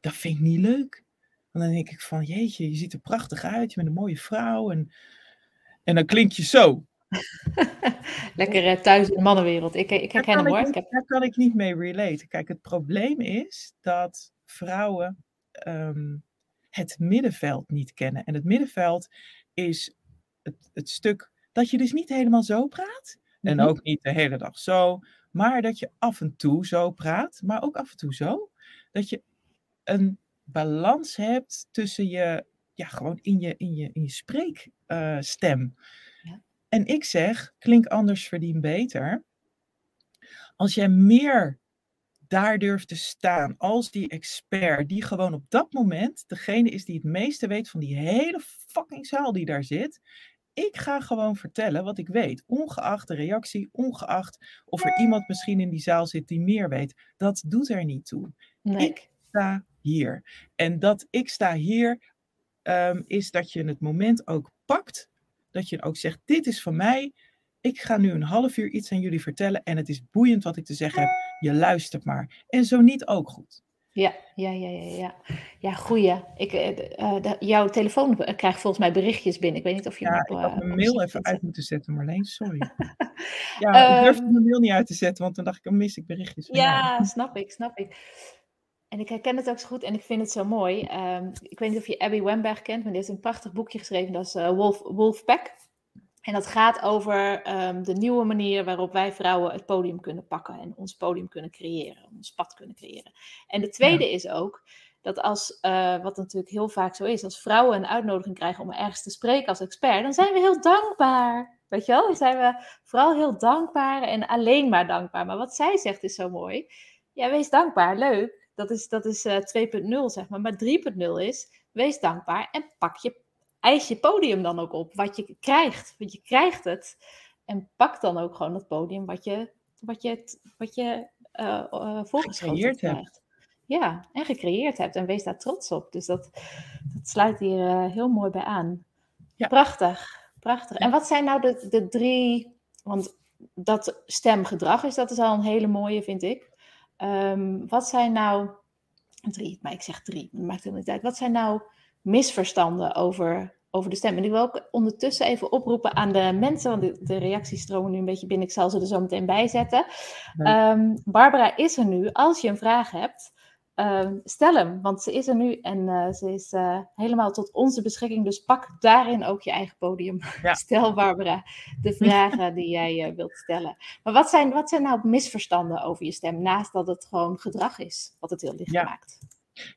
Speaker 2: Dat vind ik niet leuk. En dan denk ik van, jeetje, je ziet er prachtig uit. Je bent een mooie vrouw. En, en dan klink je zo.
Speaker 1: Lekker thuis in de mannenwereld. Ik, ik herken hem hoor.
Speaker 2: Ik heb... Daar kan ik niet mee relate. Kijk, het probleem is dat vrouwen um, het middenveld niet kennen. En het middenveld is het, het stuk dat je dus niet helemaal zo praat. En ook niet de hele dag zo. Maar dat je af en toe zo praat, maar ook af en toe zo. Dat je een balans hebt tussen je, ja, gewoon in je, in je, in je spreekstem. Uh, ja. En ik zeg, klink anders verdien beter. Als jij meer daar durft te staan als die expert, die gewoon op dat moment degene is die het meeste weet van die hele fucking zaal die daar zit. Ik ga gewoon vertellen wat ik weet, ongeacht de reactie, ongeacht of er iemand misschien in die zaal zit die meer weet. Dat doet er niet toe.
Speaker 1: Nee.
Speaker 2: Ik sta hier. En dat ik sta hier um, is dat je het moment ook pakt, dat je ook zegt, dit is van mij. Ik ga nu een half uur iets aan jullie vertellen en het is boeiend wat ik te zeggen heb. Je luistert maar. En zo niet ook goed.
Speaker 1: Ja, ja, ja, ja, ja. Ja, goeie. Ik, uh, de, jouw telefoon krijgt volgens mij berichtjes binnen. Ik weet niet of je...
Speaker 2: Ja, op, uh, ik had mijn mail even uit moeten zetten, Marleen. Sorry. ja, ik durfde mijn mail niet uit te zetten, want dan dacht ik, dan mis ik berichtjes.
Speaker 1: Ja, jou. snap ik, snap ik. En ik herken het ook zo goed en ik vind het zo mooi. Um, ik weet niet of je Abby Wemberg kent, maar die heeft een prachtig boekje geschreven. Dat is uh, Wolf, Wolfpack. En dat gaat over um, de nieuwe manier waarop wij vrouwen het podium kunnen pakken en ons podium kunnen creëren, ons pad kunnen creëren. En de tweede ja. is ook dat als, uh, wat natuurlijk heel vaak zo is, als vrouwen een uitnodiging krijgen om ergens te spreken als expert, dan zijn we heel dankbaar. Weet je wel? Dan zijn we vooral heel dankbaar en alleen maar dankbaar. Maar wat zij zegt is zo mooi. Ja, wees dankbaar, leuk. Dat is, dat is uh, eh, 2.0, zeg maar. Maar 3.0 is, wees dankbaar en pak je, eis je podium dan ook op. Wat je krijgt, want je krijgt het. En pak dan ook gewoon het podium wat je, wat je, wat je uh, uh, voorgeschreven hebt. Ja, en gecreëerd hebt. En wees daar trots op. Dus dat, dat sluit hier uh, heel mooi bij aan. Ja. Prachtig, prachtig. En wat zijn nou de, de drie... Want dat stemgedrag is, dat is al een hele mooie, vind ik. Um, wat zijn nou... Drie, maar ik zeg drie, dat maakt helemaal niet uit. Wat zijn nou misverstanden over over de stem. En ik wil ook ondertussen even oproepen aan de mensen, want de, de reacties stromen nu een beetje binnen. Ik zal ze er zo meteen bij zetten. Um, Barbara is er nu. Als je een vraag hebt, um, stel hem, want ze is er nu en uh, ze is uh, helemaal tot onze beschikking. Dus pak daarin ook je eigen podium. Ja. Stel Barbara de vragen die jij uh, wilt stellen. Maar wat zijn, wat zijn nou misverstanden over je stem, naast dat het gewoon gedrag is, wat het heel licht ja. maakt?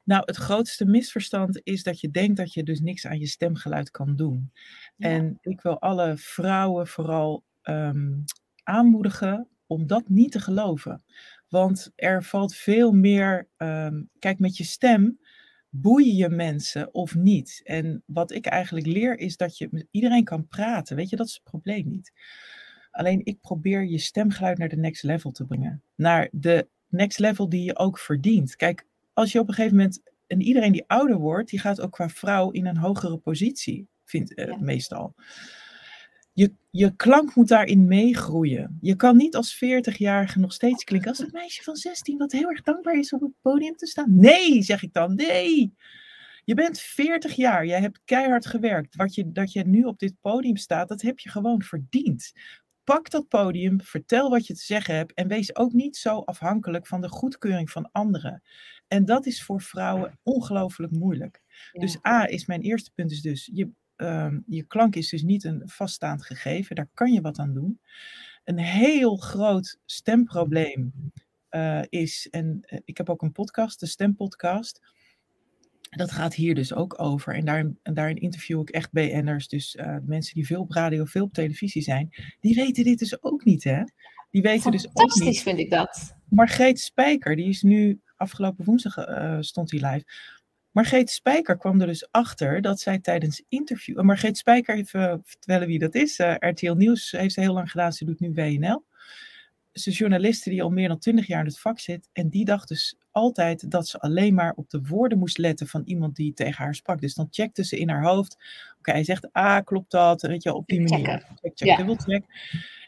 Speaker 2: Nou, het grootste misverstand is dat je denkt dat je dus niks aan je stemgeluid kan doen. En ik wil alle vrouwen vooral um, aanmoedigen om dat niet te geloven. Want er valt veel meer. Um, kijk, met je stem boeien je mensen of niet. En wat ik eigenlijk leer is dat je met iedereen kan praten. Weet je, dat is het probleem niet. Alleen ik probeer je stemgeluid naar de next level te brengen. Naar de next level die je ook verdient. Kijk, als je op een gegeven moment, en iedereen die ouder wordt, die gaat ook qua vrouw in een hogere positie, vindt uh, meestal. Je, je klank moet daarin meegroeien. Je kan niet als 40-jarige nog steeds klinken als een meisje van 16 wat heel erg dankbaar is op het podium te staan. Nee, zeg ik dan. Nee. Je bent 40 jaar, jij hebt keihard gewerkt. Wat je, dat je nu op dit podium staat, dat heb je gewoon verdiend. Pak dat podium, vertel wat je te zeggen hebt en wees ook niet zo afhankelijk van de goedkeuring van anderen. En dat is voor vrouwen ongelooflijk moeilijk. Dus A is mijn eerste punt is dus, je, um, je klank is dus niet een vaststaand gegeven, daar kan je wat aan doen. Een heel groot stemprobleem uh, is, en uh, ik heb ook een podcast, de stempodcast. Dat gaat hier dus ook over. En daarin, en daarin interview ik echt BN'ers, dus uh, mensen die veel op radio, veel op televisie zijn. Die weten dit dus ook niet, hè? Die weten dus ook niet.
Speaker 1: Fantastisch vind ik dat.
Speaker 2: Margreet Spijker, die is nu afgelopen woensdag uh, stond hij live. Margreet Spijker kwam er dus achter dat zij tijdens interview. Uh, Margreet Spijker, even vertellen wie dat is. Uh, RTL Nieuws heeft ze heel lang gedaan, ze doet nu WNL. Ze is journaliste die al meer dan twintig jaar in het vak zit. En die dacht dus altijd dat ze alleen maar op de woorden moest letten van iemand die tegen haar sprak. Dus dan checkte ze in haar hoofd. Oké, hij zegt, ah, klopt dat? Weet je, op die manier. Check, check, ja. check.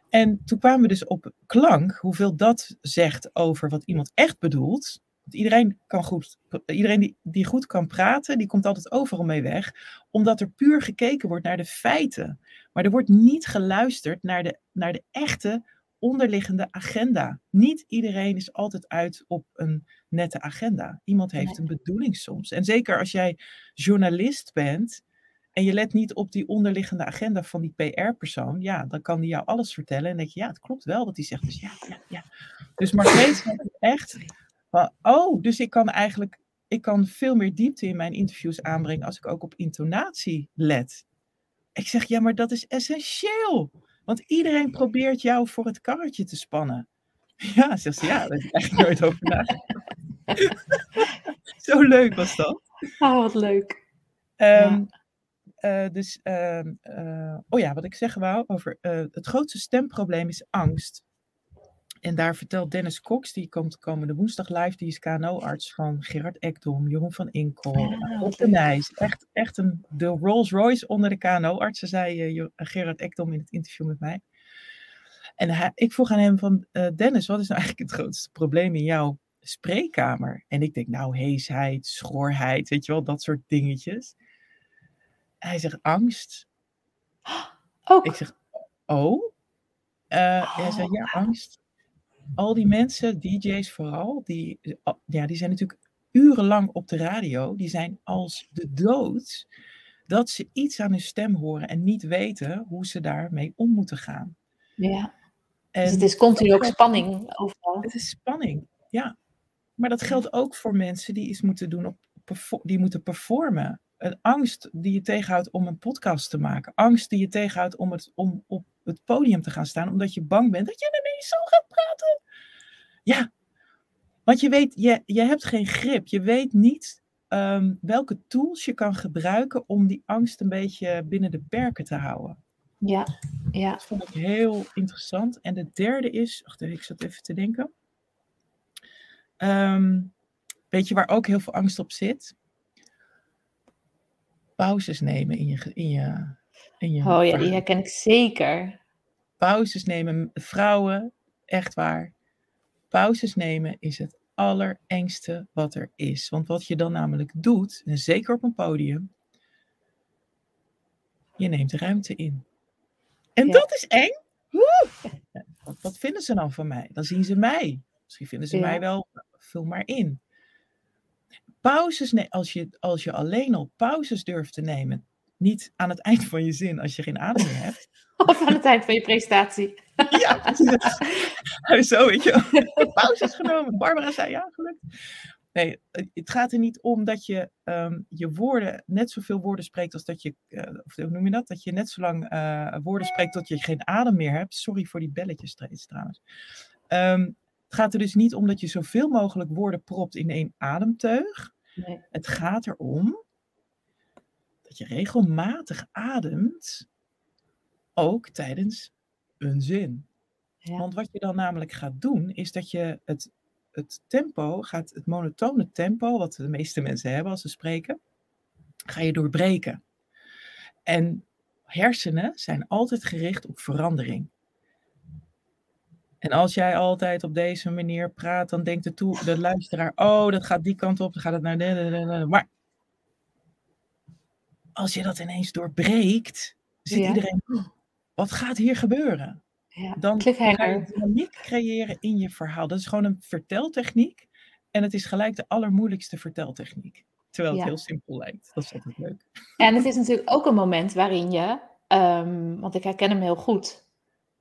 Speaker 2: En toen kwamen we dus op klank, hoeveel dat zegt over wat iemand echt bedoelt. Want iedereen, kan goed, iedereen die, die goed kan praten, die komt altijd overal mee weg. Omdat er puur gekeken wordt naar de feiten. Maar er wordt niet geluisterd naar de, naar de echte onderliggende agenda. Niet iedereen is altijd uit op een nette agenda. Iemand heeft een bedoeling soms. En zeker als jij journalist bent en je let niet op die onderliggende agenda van die PR-persoon, ja, dan kan die jou alles vertellen en denk je, ja, het klopt wel wat hij zegt. Dus ja, ja, ja. Dus Margreet echt oh, dus ik kan eigenlijk, ik kan veel meer diepte in mijn interviews aanbrengen als ik ook op intonatie let. Ik zeg, ja, maar dat is essentieel. Want iedereen probeert jou voor het karretje te spannen. Ja, zegt ze, ja, daar heb ik eigenlijk nooit over nagedacht. Zo leuk was dat.
Speaker 1: Oh, wat leuk.
Speaker 2: Um, ja. uh, dus, uh, uh, oh ja, wat ik zeggen wou over eh, het grootste stemprobleem is angst. En daar vertelt Dennis Cox, die komt komende woensdag live, die is KNO-arts van Gerard Ekdom, Jeroen van Inkel, ah, Op de Nijs. Echt, echt een, de Rolls Royce onder de KNO-artsen, zei uh, Gerard Ekdom in het interview met mij. En hij, ik vroeg aan hem van, uh, Dennis, wat is nou eigenlijk het grootste probleem in jouw spreekkamer? En ik denk, nou, heesheid, schorheid, weet je wel, dat soort dingetjes. hij zegt, angst.
Speaker 1: Ook?
Speaker 2: Ik zeg, oh? Uh, hij zei, ja, angst al die mensen, DJ's vooral, die, ja, die zijn natuurlijk urenlang op de radio. Die zijn als de dood dat ze iets aan hun stem horen en niet weten hoe ze daarmee om moeten gaan.
Speaker 1: Ja. En dus het is continu ook spanning overal.
Speaker 2: Het is spanning, ja. Maar dat geldt ook voor mensen die iets moeten doen op die moeten performen. Een angst die je tegenhoudt om een podcast te maken. Angst die je tegenhoudt om, het, om op het podium te gaan staan, omdat je bang bent dat je ineens zo gaat praten. Ja, want je weet, je, je hebt geen grip. Je weet niet um, welke tools je kan gebruiken om die angst een beetje binnen de perken te houden.
Speaker 1: Ja, ja.
Speaker 2: Dat vond ik heel interessant. En de derde is, wacht even, ik zat even te denken. Um, weet je waar ook heel veel angst op zit? Pauzes nemen in je, in je, je
Speaker 1: Oh ja, die herken ik zeker.
Speaker 2: Pauzes nemen, vrouwen, echt waar. Pauzes nemen is het allerengste wat er is. Want wat je dan namelijk doet, en zeker op een podium, je neemt ruimte in. En dat is eng. Wat, wat, vinden ze dan van mij? Dan zien ze mij. Misschien vinden ze mij wel, vul maar in. Pauzes, als, je, als je alleen al pauzes durft te nemen, niet aan het eind van je zin als je geen adem meer hebt.
Speaker 1: Of aan het eind van je presentatie.
Speaker 2: Ja, precies. Zo, weet je Pauzes genomen. Barbara zei ja, gelukt. Nee, het gaat er niet om dat je ehm, je woorden, net zoveel woorden spreekt als dat je, uh, of hoe noem je dat? Dat je net zo lang uh, woorden spreekt tot je geen adem meer hebt. Sorry voor die belletjes trouwens. Um, het gaat er dus niet om dat je zoveel mogelijk woorden propt in één ademteug. Nee. Het gaat erom dat je regelmatig ademt, ook tijdens een zin. Ja. Want wat je dan namelijk gaat doen, is dat je het het tempo gaat, het monotone tempo, wat de meeste mensen hebben als ze spreken, ga je doorbreken. En hersenen zijn altijd gericht op verandering. En als jij altijd op deze manier praat, dan denkt de, toe, de luisteraar, oh, dat gaat die kant op, dan gaat het naar de. Maar als je dat ineens doorbreekt, zit iedereen, wat gaat hier gebeuren?
Speaker 1: Ja, dan ga
Speaker 2: je dynamiek creëren in je verhaal. Dat is gewoon een verteltechniek. En het is gelijk de allermoeilijkste verteltechniek. Terwijl het heel simpel lijkt. Dat is altijd leuk.
Speaker 1: En het is natuurlijk ook een moment waarin je, um, want ik herken hem heel goed,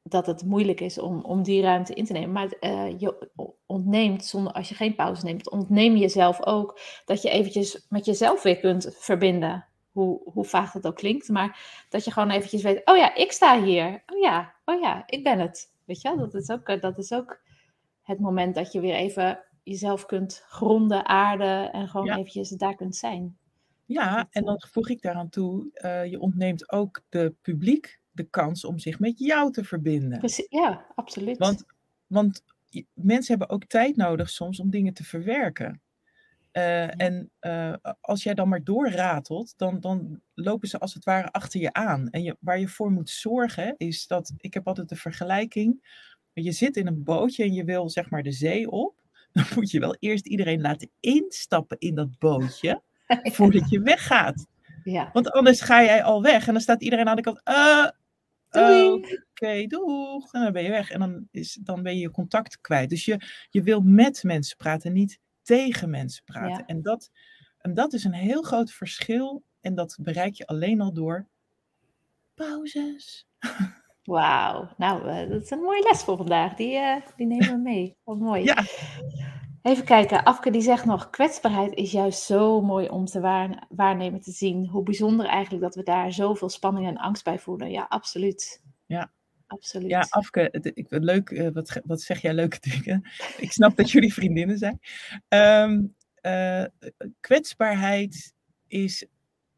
Speaker 1: dat het moeilijk is om, om die ruimte in te nemen. Maar uh, je ontneemt, zonder, als je geen pauze neemt, ontneem je jezelf ook dat je eventjes met jezelf weer kunt verbinden hoe, hoe vaag dat ook klinkt, maar dat je gewoon eventjes weet, oh ja, ik sta hier. Oh ja, oh ja, ik ben het. Weet je, dat is ook, eh, dat is ook het moment dat je weer even jezelf kunt gronden, aarden en gewoon eventjes daar kunt zijn.
Speaker 2: Ja, en dan voeg ik daaraan toe, uh, je ontneemt ook de publiek de kans om zich met jou te verbinden.
Speaker 1: Precies, ja, absoluut.
Speaker 2: Want, want mensen hebben ook tijd nodig soms om dingen te verwerken. Uh, En uh, als jij dan maar doorratelt, dan, dan lopen ze als het ware achter je aan. En je, waar je voor moet zorgen is dat, ik heb altijd de vergelijking, je zit in een bootje en je wil zeg maar de zee op. Dan moet je wel eerst iedereen laten instappen in dat bootje, voordat je weggaat. Ja. Want anders ga jij al weg en dan staat iedereen aan de kant, uh, Oké, okay, doeg. En dan ben je weg. En dan, is, dan ben je je contact kwijt. Dus je, je wil met mensen praten, niet tegen mensen praten. En, dat, en dat is een heel groot verschil. En dat bereik je alleen al door pauzes.
Speaker 1: Wauw, nou, uh, dat is een mooie les voor vandaag. Die, uh, die nemen we mee. Wat mooi. Ja. Even kijken, Afke die zegt nog, kwetsbaarheid is juist zo mooi om te waar, waarnemen, te zien. Hoe bijzonder eigenlijk dat we daar zoveel spanning en angst bij voelen. Ja, absoluut.
Speaker 2: Ja,
Speaker 1: absoluut.
Speaker 2: Ja, Afke, leuk, uh, wat, wat zeg jij leuke dingen. ik snap dat jullie vriendinnen zijn. Um, uh, kwetsbaarheid is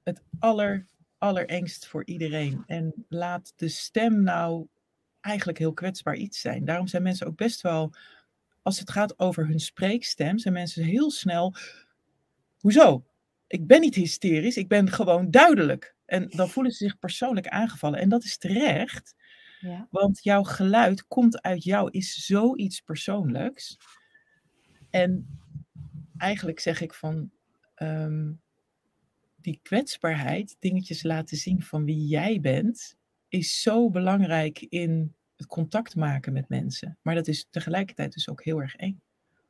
Speaker 2: het aller, allerengst voor iedereen. En laat de stem nou eigenlijk heel kwetsbaar iets zijn. Daarom zijn mensen ook best wel, als het gaat over hun spreekstem, zijn mensen heel snel, hoezo? Ik ben niet hysterisch, ik ben gewoon duidelijk. En dan voelen ze zich persoonlijk aangevallen. En dat is terecht. Ja. Want jouw geluid komt uit jou, is zoiets persoonlijks. En eigenlijk zeg ik van um, die kwetsbaarheid, dingetjes laten zien van wie jij bent, is zo belangrijk in het contact maken met mensen. Maar dat is tegelijkertijd dus ook heel erg eng.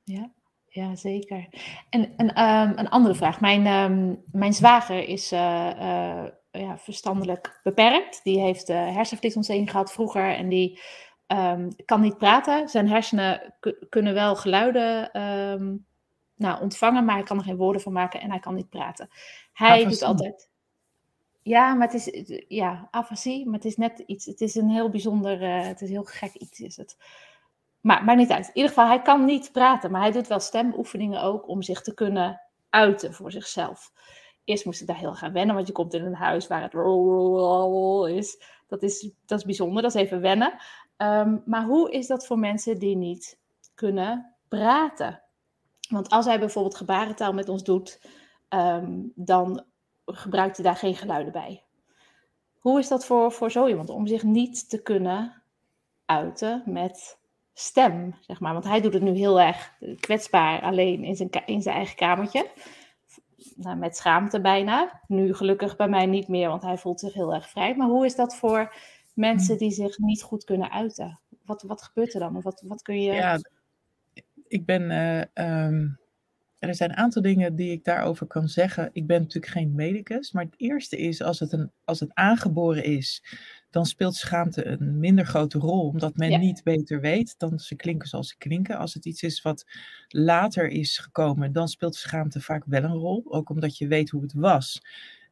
Speaker 1: Ja, ja zeker. En, en um, een andere vraag. Mijn, um, mijn zwager is uh, uh, ja, verstandelijk beperkt. Die heeft uh, hersenvliesontsteking gehad vroeger en die um, kan niet praten. Zijn hersenen kunnen wel geluiden um, nou, ontvangen, maar hij kan er geen woorden van maken en hij kan niet praten. Hij doet altijd. Ja, maar het is ja, afasie, maar het is net iets. Het is een heel bijzonder, uh, het is heel gek iets is het. Maar, maar niet uit. In ieder geval, hij kan niet praten, maar hij doet wel stemoefeningen ook om zich te kunnen uiten voor zichzelf. Eerst moest ik daar heel gaan wennen, want je komt in een huis waar het is. Dat is, dat is bijzonder, dat is even wennen. Ehm, maar hoe is dat voor mensen die niet kunnen praten? Want als hij bijvoorbeeld gebarentaal met ons doet, ehm, dan gebruikt hij daar geen geluiden bij. Hoe is dat voor, voor zo iemand om zich niet te kunnen uiten met stem, zeg maar? Want hij doet het nu heel erg kwetsbaar alleen in zijn, in zijn eigen kamertje. Nou, met schaamte bijna. Nu gelukkig bij mij niet meer, want hij voelt zich heel erg vrij. Maar hoe is dat voor mensen die zich niet goed kunnen uiten? Wat, wat gebeurt er dan? Of wat, wat kun je.
Speaker 2: Ja, ik ben. Uh, er zijn een aantal dingen die ik daarover kan zeggen. Ik ben natuurlijk geen medicus, maar het eerste is als het, een, als het aangeboren is, dan speelt schaamte een minder grote rol, omdat men niet beter weet. Dan ze klinken zoals ze klinken. Als het iets is wat later is gekomen, dan speelt schaamte vaak wel een rol, ook omdat je weet hoe het was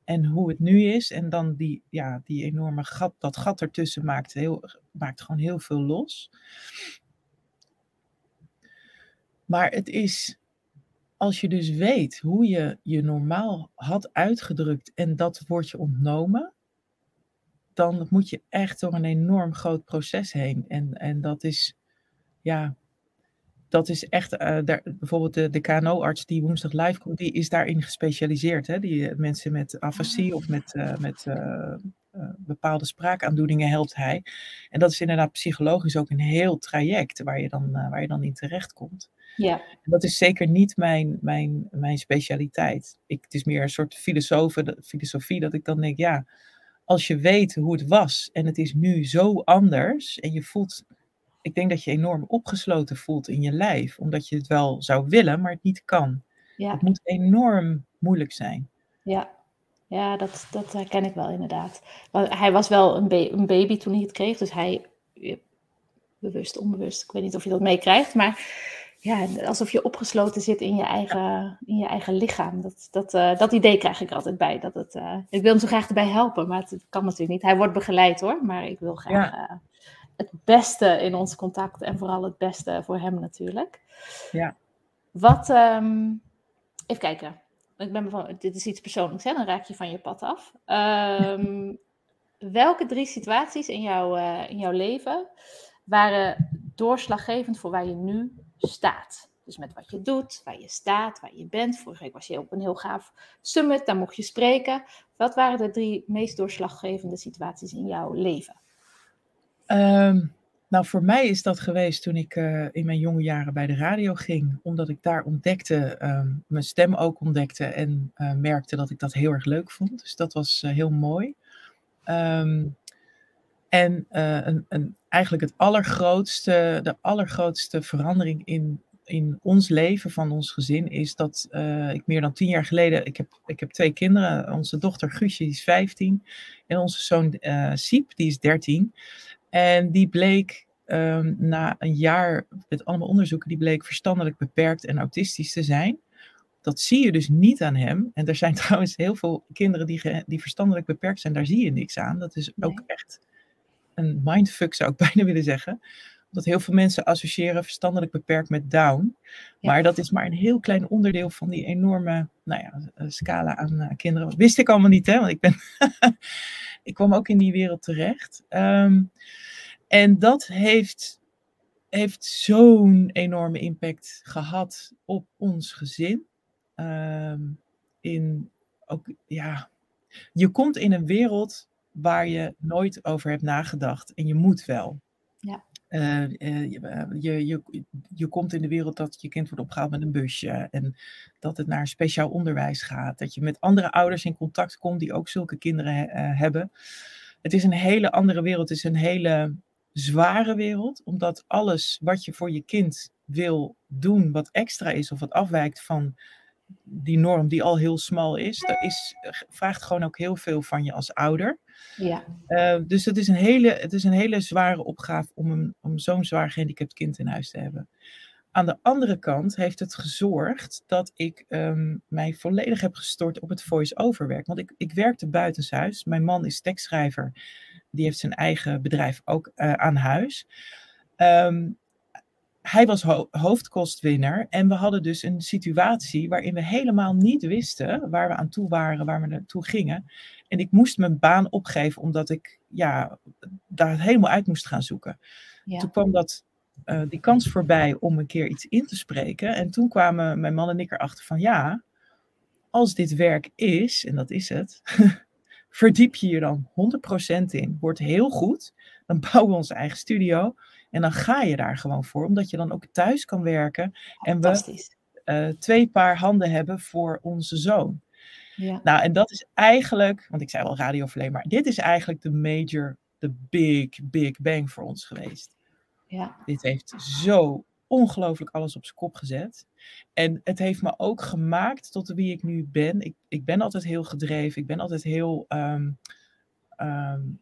Speaker 2: en hoe het nu is. En dan die, ja, die enorme gat, dat gat ertussen maakt, heel, maakt gewoon heel veel los. Maar het is, als je dus weet hoe je je normaal had uitgedrukt en dat wordt je ontnomen, dan moet je echt door een enorm groot proces heen. En, en dat is, ja, dat is echt, uh, daar, bijvoorbeeld de, de KNO-arts die woensdag live komt, die is daarin gespecialiseerd. Hè? Die uh, mensen met afasie of met, uh, met bepaalde spraakaandoeningen helpt hij. En dat is inderdaad psychologisch ook een heel traject waar je dan, waar je dan in terecht komt.
Speaker 1: Ja.
Speaker 2: En dat is zeker niet mijn, mijn, mijn specialiteit. Ik, het is meer een soort filosofie dat ik dan denk, ja, als je weet hoe het was en het is nu zo anders en je voelt, ik denk dat je enorm opgesloten voelt in je lijf, omdat je het wel zou willen, maar het niet kan. Ja. Het moet enorm moeilijk zijn.
Speaker 1: Ja, ja dat, dat herken ik wel inderdaad. Hij was wel een, een baby toen hij het kreeg, dus hij, bewust, onbewust, ik weet niet of je dat meekrijgt, maar ja, alsof je opgesloten zit in je eigen, in je eigen lichaam. Dat, dat, uh, dat idee krijg ik altijd bij. Dat het, uh, ik wil hem zo graag erbij helpen, maar het, kan natuurlijk niet. Hij wordt begeleid hoor, maar ik wil graag uh, het beste in ons contact en vooral het beste voor hem natuurlijk.
Speaker 2: Ja.
Speaker 1: Wat, um, even kijken. Ik ben van, dit is iets persoonlijks, hè? dan raak je van je pad af. Um, welke drie situaties in, jou, in jouw leven waren doorslaggevend voor waar je nu staat. Dus met wat je doet, waar je staat, waar je bent. Vorige week was je op een heel gaaf summit, daar mocht je spreken. Wat waren de drie meest doorslaggevende situaties in jouw leven?
Speaker 2: Ehm, nou, voor mij is dat geweest toen ik uh, in mijn jonge jaren bij de radio ging. Omdat ik daar ontdekte, uh, mijn stem ook ontdekte en uh, merkte dat ik dat heel erg leuk vond. Dus dat was eh, heel mooi. Um, en een, een, eigenlijk het allergrootste, de allergrootste verandering in, in ons leven van ons gezin is dat uh, ik meer dan tien jaar geleden, ik heb, ik heb twee kinderen, onze dochter Guusje die is 15 en onze zoon uh, Siep die is 13. En die bleek um, na een jaar met allemaal onderzoeken, die bleek verstandelijk beperkt en autistisch te zijn. Dat zie je dus niet aan hem. En er zijn trouwens heel veel kinderen die, die verstandelijk beperkt zijn, daar zie je niks aan. Dat is ook echt een mindfuck zou ik bijna willen zeggen. Omdat heel veel mensen associëren verstandelijk beperkt met down. Maar dat is maar een heel klein onderdeel van die enorme nou ja, eh, scala aan uh, kinderen. wist ik allemaal niet, hè? Want ik ben. ik kwam ook in die wereld terecht. Um, en dat heeft, heeft zo'n enorme impact gehad op ons gezin. Um, in ook, ja. Je komt in een wereld waar je nooit over hebt nagedacht. En je moet wel.
Speaker 1: Ja.
Speaker 2: Uh, uh, je, je, je komt in de wereld dat je kind wordt opgehaald met een busje. En dat het naar speciaal onderwijs gaat. Dat je met andere ouders in contact komt die ook zulke kinderen he hebben. Het is een hele andere wereld. Het is een hele zware wereld. Omdat alles wat je voor je kind wil doen, wat extra is of wat afwijkt van die norm die al heel smal is, dat is, vraagt gewoon ook heel veel van je als ouder.
Speaker 1: Ja.
Speaker 2: Uh, dus het is, een hele, het is een hele zware opgave om, een, om zo'n zwaar gehandicapt kind in huis te hebben. Aan de andere kant heeft het gezorgd dat ik ehm, mij volledig heb gestort op het voice-over werk. Want ik, ik werkte buitenshuis. Mijn man is tekstschrijver. Die heeft zijn eigen bedrijf ook uh, aan huis. Um, hij was hoofdkostwinner en we hadden dus een situatie waarin we helemaal niet wisten waar we aan toe waren, waar we naartoe gingen. En ik moest mijn baan opgeven omdat ik ja, daar helemaal uit moest gaan zoeken. Toen kwam dat, uh, die kans voorbij om een keer iets in te spreken. En toen kwamen mijn man en ik erachter van ja, als dit werk is, en dat is het, verdiep je je dan 100% in. Wordt heel goed. Dan bouwen we onze eigen studio. En dan ga je daar gewoon voor, omdat je dan ook thuis kan werken. En we uh, twee paar handen hebben voor onze zoon. Ja. Nou, en dat is eigenlijk, want ik zei wel radioverleen, maar dit is eigenlijk de major, de big, big bang voor ons geweest. Ja. Dit heeft zo ongelooflijk alles op zijn kop gezet. En het heeft me ook gemaakt tot wie ik nu ben. Ik, ik ben altijd heel gedreven. Ik ben altijd heel um, um,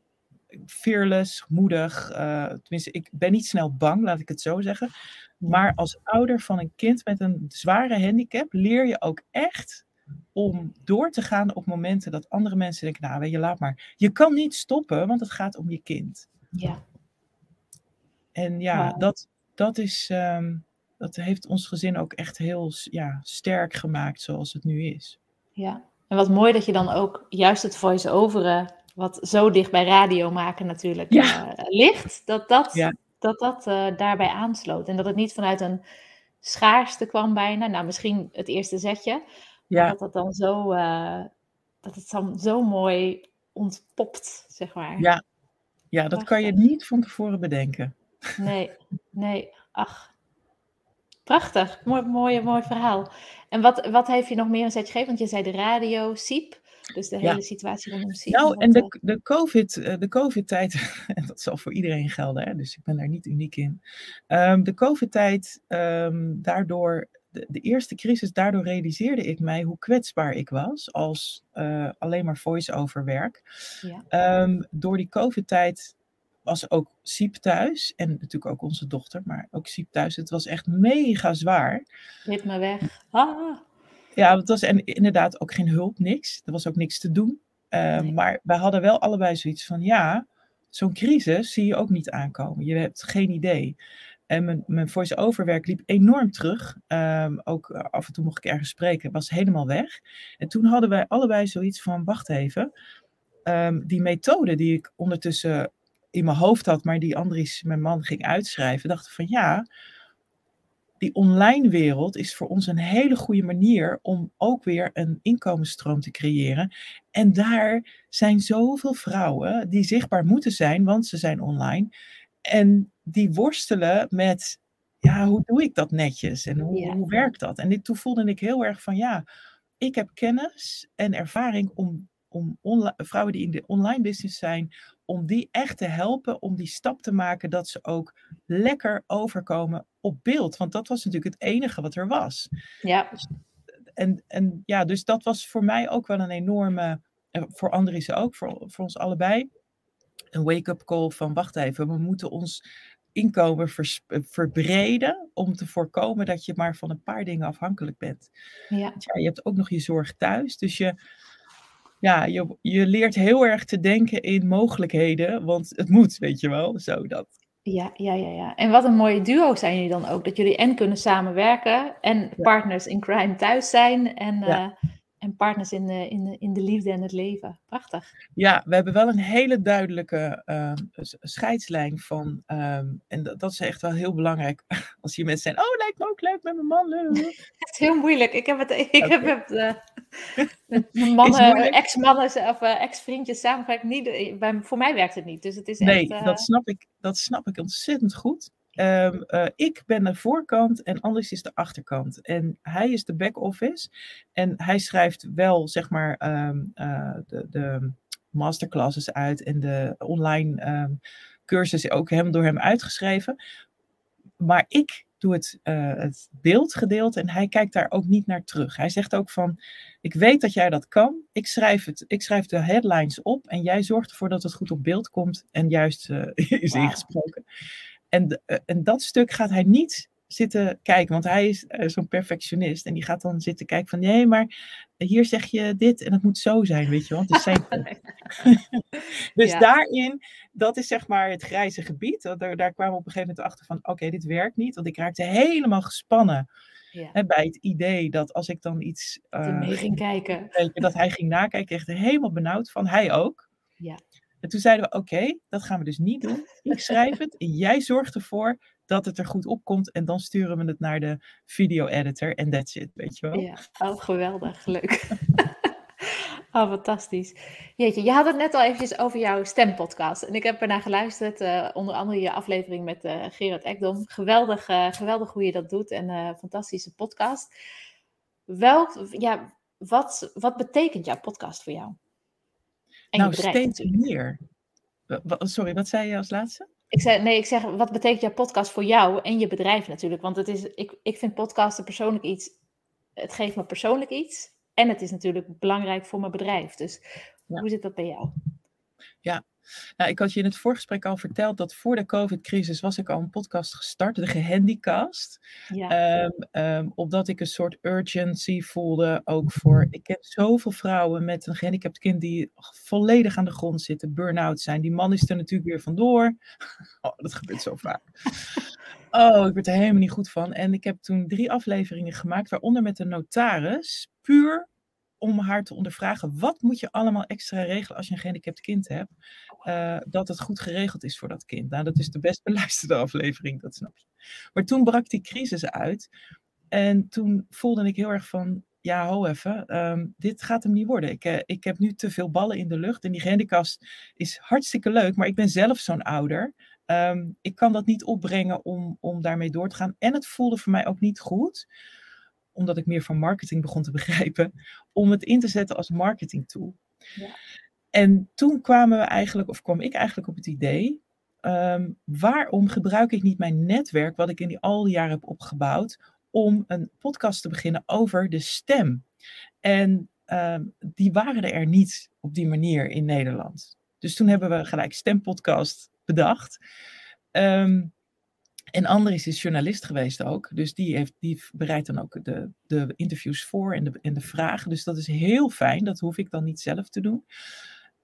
Speaker 2: fearless, moedig. Uh, tenminste, ik ben niet snel bang, laat ik het zo zeggen. Maar als ouder van een kind met een zware handicap leer je ook echt om door te gaan op momenten dat andere mensen denken, nou weet je, laat maar. Je kan niet stoppen, want het gaat om je kind. Ja. En ja, dat, dat, is, um, dat heeft ons gezin ook echt heel ja, sterk gemaakt zoals het nu is.
Speaker 1: Ja, en wat mooi dat je dan ook juist het voice-overen wat zo dicht bij radio maken natuurlijk ja. uh, ligt, dat dat, dat, dat uh, daarbij aansloot. En dat het niet vanuit een schaarste kwam bijna. Nou, misschien het eerste zetje. Ja. dat het dan zo, uh, dat het dan zo mooi ontpopt, zeg maar.
Speaker 2: Ja, ja dat kan je niet van tevoren bedenken.
Speaker 1: Nee, nee, ach. Prachtig, mooi, mooi, mooi verhaal. En wat, wat heeft je nog meer een zetje gegeven? Want je zei de radio, SIEP. Dus de hele situatie rondom
Speaker 2: ziek. Nou, en de, eh, de, COVID, eh, de COVID-tijd, en dat zal voor iedereen gelden, hè, dus ik ben daar niet uniek in. Um, de COVID-tijd, um, daardoor, de, de, eerste crisis, daardoor realiseerde ik mij hoe kwetsbaar ik was als uh, alleen maar voice-over werk. Ja. Um, door die COVID-tijd was ook Siep thuis. En natuurlijk ook onze dochter, maar ook Siep thuis. Het was echt mega zwaar.
Speaker 1: Rit me weg. Ah.
Speaker 2: Ja, het was en inderdaad ook geen hulp, niks. Er was ook niks te doen. Uh, Maar wij hadden wel allebei zoiets van, ja, zo'n crisis zie je ook niet aankomen. Je hebt geen idee. En mijn, mijn voice-over werk liep enorm terug. Um, ook eh, af en toe mocht ik ergens spreken, was helemaal weg. En toen hadden wij allebei zoiets van, wacht even. Um, die methode die ik ondertussen in mijn hoofd had, maar die Andries, mijn man, ging uitschrijven, dacht van ja, die online wereld is voor ons een hele goede manier om ook weer een inkomensstroom te creëren. En daar zijn zoveel vrouwen die zichtbaar moeten zijn, want ze zijn online. En die worstelen met, ja, hoe doe ik dat netjes en hoe, hoe werkt dat? En dit, toen voelde ik heel erg van, ja, ik heb kennis en ervaring om, om vrouwen die in de online business zijn, om die echt te helpen om die stap te maken dat ze ook lekker overkomen op beeld. Want dat was natuurlijk het enige wat er was. Ja. Dus, en, en ja, dus dat was voor mij ook wel een enorme, voor Andries ook, voor, voor ons allebei, een wake-up call van wacht even, we moeten ons inkomen verbreden om te voorkomen dat je maar van een paar dingen afhankelijk bent. Ja. ja je hebt ook nog je zorg thuis, dus je ja, je, je leert heel erg te denken in mogelijkheden, want het moet, weet je wel, zo dat.
Speaker 1: Ja, ja, ja, ja. En wat een mooie duo zijn jullie dan ook, dat jullie en kunnen samenwerken en partners in crime thuis zijn en, ja. uh, en partners in de, in, de, in de liefde en het leven. Prachtig.
Speaker 2: Ja, we hebben wel een hele duidelijke uh, scheidslijn van, um, en dat, dat, is echt wel heel belangrijk als je mensen zijn, oh lijkt me ook leuk met mijn man.
Speaker 1: het is heel moeilijk. Ik heb het, ik heb het uh, met mannen, ex-mannen of uh, ex-vriendjes samengewerkt. Niet, bij, voor mij werkt het niet. Dus het is
Speaker 2: nee, echt, dat, snap ik, dat snap ik ontzettend goed. Um, uh, ik ben de voorkant en Anders is de achterkant. En hij is de back-office. En hij schrijft wel, zeg maar, um, uh, de, de, masterclasses uit en de online um, cursussen ook hem, door hem uitgeschreven. Maar ik doe het, uh, het beeldgedeelte en hij kijkt daar ook niet naar terug. Hij zegt ook van, ik weet dat jij dat kan. Ik schrijf, het, ik schrijf de headlines op en jij zorgt ervoor dat het goed op beeld komt en juist is wow. ingesproken. En, eh, en dat stuk gaat hij niet zitten kijken. Want hij is uh, zo'n perfectionist. En die gaat dan zitten kijken van nee, maar hier zeg je dit en het moet zo zijn, weet je wel. Het is zijn dus daarin, dat is zeg maar het grijze gebied. Daar, daar kwamen we op een gegeven moment achter van oké, dit werkt niet. Want ik raakte helemaal gespannen. Ja. Hè, bij het idee dat als ik dan iets.
Speaker 1: Uh, mee ging kijken.
Speaker 2: Dat hij ging nakijken, echt helemaal benauwd van. Hij ook.
Speaker 1: Ja.
Speaker 2: En toen zeiden we: Oké, dat gaan we dus niet doen. Ik schrijf het. En jij zorgt ervoor dat het er goed op komt. En dan sturen we het naar de video-editor. En that's it, weet je wel.
Speaker 1: Ja, oh, geweldig. Leuk. Oh, fantastisch. Jeetje, je had het net al eventjes over jouw stempodcast. En ik heb ernaar geluisterd, uh, onder andere je aflevering met uh, Gerard Ekdom. Geweldig, uh, geweldig hoe je dat doet en fantastische podcast. Welk, ja, wat, wat betekent jouw podcast voor jou?
Speaker 2: En nou, steeds meer. Sorry, wat zei je als laatste?
Speaker 1: Ik zei, nee, ik zeg, wat betekent jouw podcast voor jou en je bedrijf natuurlijk? Want het is, ik, ik vind podcasten persoonlijk iets, het geeft me persoonlijk iets. En het is natuurlijk belangrijk voor mijn bedrijf. Dus hoe zit dat bij jou?
Speaker 2: Ja, nou, ik had je in het voorgesprek al verteld dat voor de COVID-crisis was ik al een podcast gestart, de Gehandicast. Ja. Um, um, omdat ik een soort urgency voelde, ook voor, ik heb zoveel vrouwen met een gehandicapt kind die volledig aan de grond zitten, burn-out zijn. Die man is er natuurlijk weer vandoor. Oh, dat gebeurt zo vaak. Oh, ik werd er helemaal niet goed van. En ik heb toen drie afleveringen gemaakt, waaronder met een notaris, puur om haar te ondervragen, wat moet je allemaal extra regelen als je een gehandicapt kind hebt, uh, dat het goed geregeld is voor dat kind. Nou, dat is de best beluisterde aflevering, dat snap je. Maar toen brak die crisis uit en toen voelde ik heel erg van, ja, ho even, um, dit gaat hem niet worden. Ik, uh, ik heb nu te veel ballen in de lucht en die gehandicast is hartstikke leuk, maar ik ben zelf zo'n ouder. Um, ik kan dat niet opbrengen om, om daarmee door te gaan. En het voelde voor mij ook niet goed omdat ik meer van marketing begon te begrijpen, om het in te zetten als marketing tool. Ja. En toen kwamen we eigenlijk, of kwam ik eigenlijk op het idee, um, waarom gebruik ik niet mijn netwerk, wat ik in die al die jaren heb opgebouwd, om een podcast te beginnen over de stem? En um, die waren er niet op die manier in Nederland. Dus toen hebben we gelijk stempodcast bedacht. Um, en Andries is journalist geweest ook. Dus die, heeft, die bereidt dan ook de, de interviews voor en de, en de vragen. Dus dat is heel fijn. Dat hoef ik dan niet zelf te doen.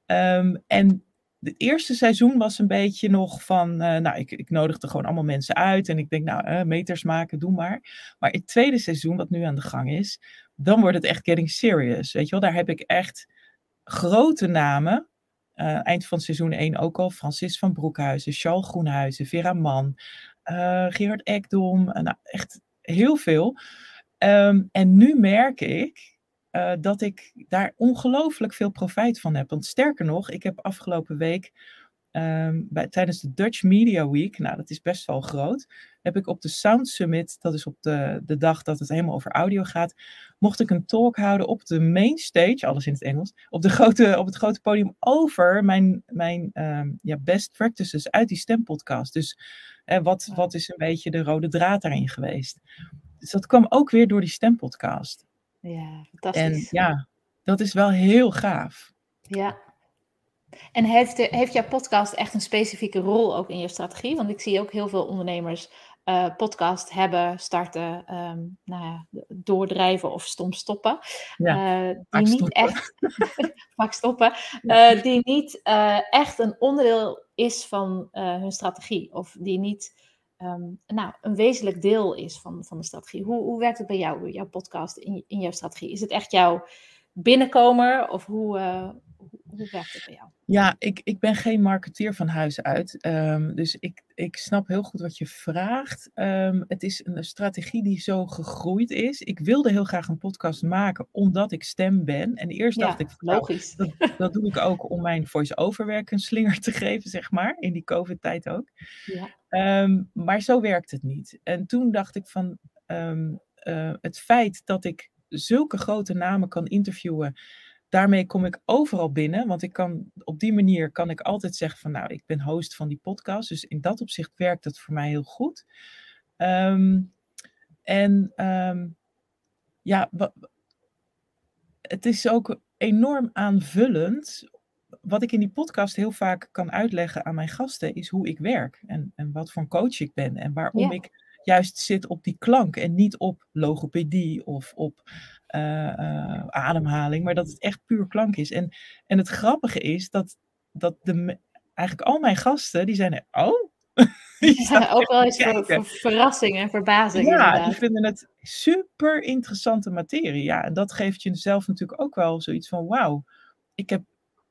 Speaker 2: Um, en het eerste seizoen was een beetje nog van, uh, nou, ik, ik nodigde gewoon allemaal mensen uit en ik denk, nou, uh, meters maken, doe maar. Maar het tweede seizoen, wat nu aan de gang is, dan wordt het echt getting serious. Weet je wel, daar heb ik echt grote namen. Uh, eind van seizoen 1 ook al, Francis van Broekhuizen, Charles Groenhuizen, Vera Mann, uh, Gerard Ekdom, uh, nou, echt heel veel. Um, en nu merk ik uh, dat ik daar ongelooflijk veel profijt van heb. Want sterker nog, ik heb afgelopen week um, bij, tijdens de Dutch Media Week, nou dat is best wel groot, heb ik op de Sound Summit, dat is op de, de dag dat het helemaal over audio gaat, mocht ik een talk houden op de main stage, alles in het Engels, op, de grote, op het grote podium over mijn, mijn um, ja, best practices uit die stempodcast. Dus wat, wat is een beetje de rode draad daarin geweest? Dus dat kwam ook weer door die stempodcast.
Speaker 1: Ja, fantastisch.
Speaker 2: En ja, dat is wel heel gaaf.
Speaker 1: Ja. En heeft, heeft jouw podcast echt een specifieke rol ook in je strategie? Want ik zie ook heel veel ondernemers uh, podcast hebben, starten, um, nou ja, doordrijven of stom stoppen. Ja, uh, die niet stoppen. echt vaak stoppen. Uh, die niet echt een onderdeel is van hun strategie. Of die niet um, nou, een wezenlijk deel is van, van de strategie. Hoe, hoe werkt het bij jou, jouw podcast, in, in jouw strategie? Is het echt jouw binnenkomer? Of hoe, hoe werkt het bij jou?
Speaker 2: Ja, ik, ik ben geen marketeer van huis uit. Um, dus ik, ik snap heel goed wat je vraagt. Um, het is een strategie die zo gegroeid is. Ik wilde heel graag een podcast maken omdat ik stem ben. En eerst dacht ik,
Speaker 1: nou, logisch.
Speaker 2: Dat, dat, doe ik ook om mijn voice-over werk een slinger te geven, zeg maar. In die COVID-tijd ook. Ja. Um, maar zo werkt het niet. En toen dacht ik van uh, het feit dat ik zulke grote namen kan interviewen daarmee kom ik overal binnen, want ik kan op die manier kan ik altijd zeggen van nou, ik ben host van die podcast. Dus in dat opzicht werkt het voor mij heel goed. Um, en um, ja, het is ook enorm aanvullend. Wat ik in die podcast heel vaak kan uitleggen aan mijn gasten, is hoe ik werk en, en wat voor een coach ik ben en waarom ik juist zit op die klank en niet op logopedie of op ademhaling, maar dat het echt puur klank is. En, en het grappige is dat, dat de, eigenlijk al mijn gasten, die zijn er, oh,
Speaker 1: ja, ook wel eens voor, verrassing en verbazing.
Speaker 2: Ja, die vinden het super interessante materie. Ja, en dat geeft je zelf natuurlijk ook wel zoiets van: wauw, ik heb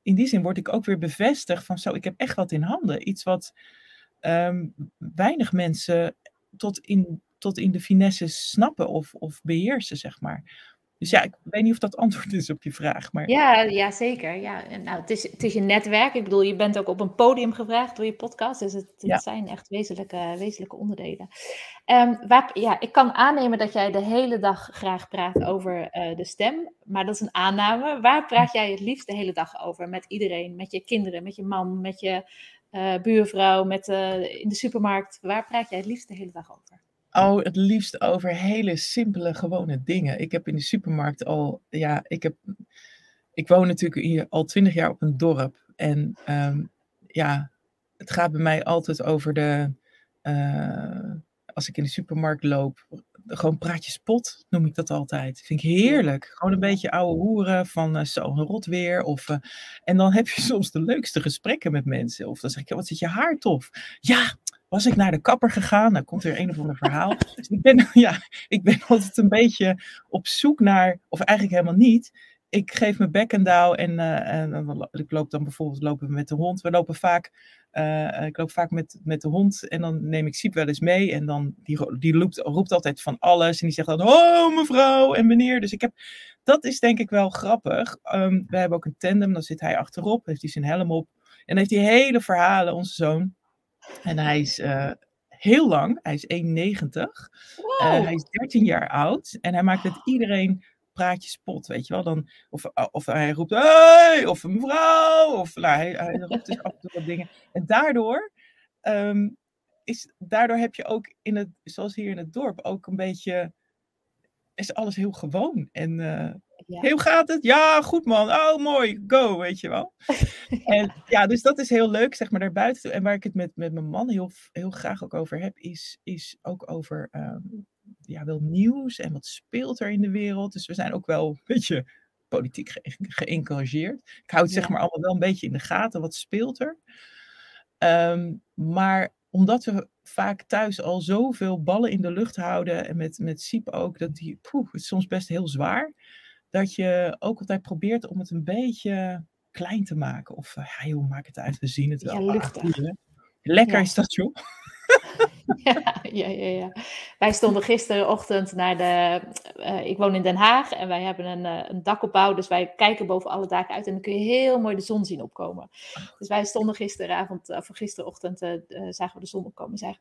Speaker 2: in die zin word ik ook weer bevestigd van zo, ik heb echt wat in handen. Iets wat ehm, weinig mensen tot in, tot in de finesse snappen of, of beheersen, zeg maar. Dus ja, ik weet niet of dat antwoord is op je vraag. Maar...
Speaker 1: Ja, ja, zeker. Ja. Nou, het, is, het is je netwerk. Ik bedoel, je bent ook op een podium gevraagd door je podcast. Dus het, het zijn echt wezenlijke, wezenlijke onderdelen. Um, waar, ja, ik kan aannemen dat jij de hele dag graag praat over uh, de stem. Maar dat is een aanname. Waar praat jij het liefst de hele dag over? Met iedereen? Met je kinderen? Met je man? Met je uh, buurvrouw? Met, uh, in de supermarkt? Waar praat jij het liefst de hele dag over?
Speaker 2: Oh, het liefst over hele simpele, gewone dingen. Ik heb in de supermarkt al, ja, ik heb, ik woon natuurlijk hier al twintig jaar op een dorp. En um, ja, het gaat bij mij altijd over de, uh, als ik in de supermarkt loop, gewoon praatjes pot, noem ik dat altijd. Vind ik heerlijk. Gewoon een beetje oude hoeren van uh, zo, een rot weer. Of, uh, en dan heb je soms de leukste gesprekken met mensen. Of dan zeg ik, wat zit je haar tof? Ja, was ik naar de kapper gegaan. Dan komt er een of ander verhaal. Dus ik ben, ja, ik ben altijd een beetje op zoek naar, of eigenlijk helemaal niet. Ik geef mijn bek en douw en, uh, en ik loop dan bijvoorbeeld lopen met de hond. We lopen vaak, uh, ik loop vaak met, met de hond en dan neem ik Siep wel eens mee. En dan, die, die roept, roept altijd van alles. En die zegt dan, oh mevrouw en meneer. Dus ik heb, dat is denk ik wel grappig. Um, we hebben ook een tandem, dan zit hij achterop, heeft hij zijn helm op. En heeft hij hele verhalen, onze zoon. En hij is uh, heel lang, hij is 1,90. Uh, eh, hij is 13 jaar oud en hij maakt met iedereen praatjes pot, weet je wel. Dan, of, eh, of hij roept, hey, of een mevrouw, of nou, hij, hij roept dus af en toe wat dingen. En daardoor, um, is, daardoor heb je ook in het, zoals hier in het dorp, ook een beetje, is alles heel gewoon. En uh, ja. Hoe gaat het? Ja, goed man. Oh, mooi. Go, weet je wel. en ja, dus dat is heel leuk, zeg maar, daarbuiten. En waar ik het met, met mijn man heel, heel graag ook over heb, is, is ook over um, ja, wel nieuws en wat speelt er in de wereld. Dus we zijn ook wel een beetje politiek ge geëngageerd. Ik hou het zeg maar allemaal wel een beetje in de gaten, wat speelt er. Um, maar omdat we vaak thuis al zoveel ballen in de lucht houden, en met, met Siep ook, dat die, poeh, het is soms best heel zwaar dat je ook altijd probeert om het een beetje klein te maken. Of uh, ja, joh, maak het uit, we zien het wel. Ja, luchtig. Lekker is dat, joh.
Speaker 1: ja, ja, ja, ja. Wij stonden gisterenochtend naar de. Uh, ik woon in Den Haag en wij hebben een, uh, een dakopbouw. Dus wij kijken boven alle daken uit en dan kun je heel mooi de zon zien opkomen. Dus wij stonden gisteravond, of gisterochtend, zagen we de zon opkomen. Zagen,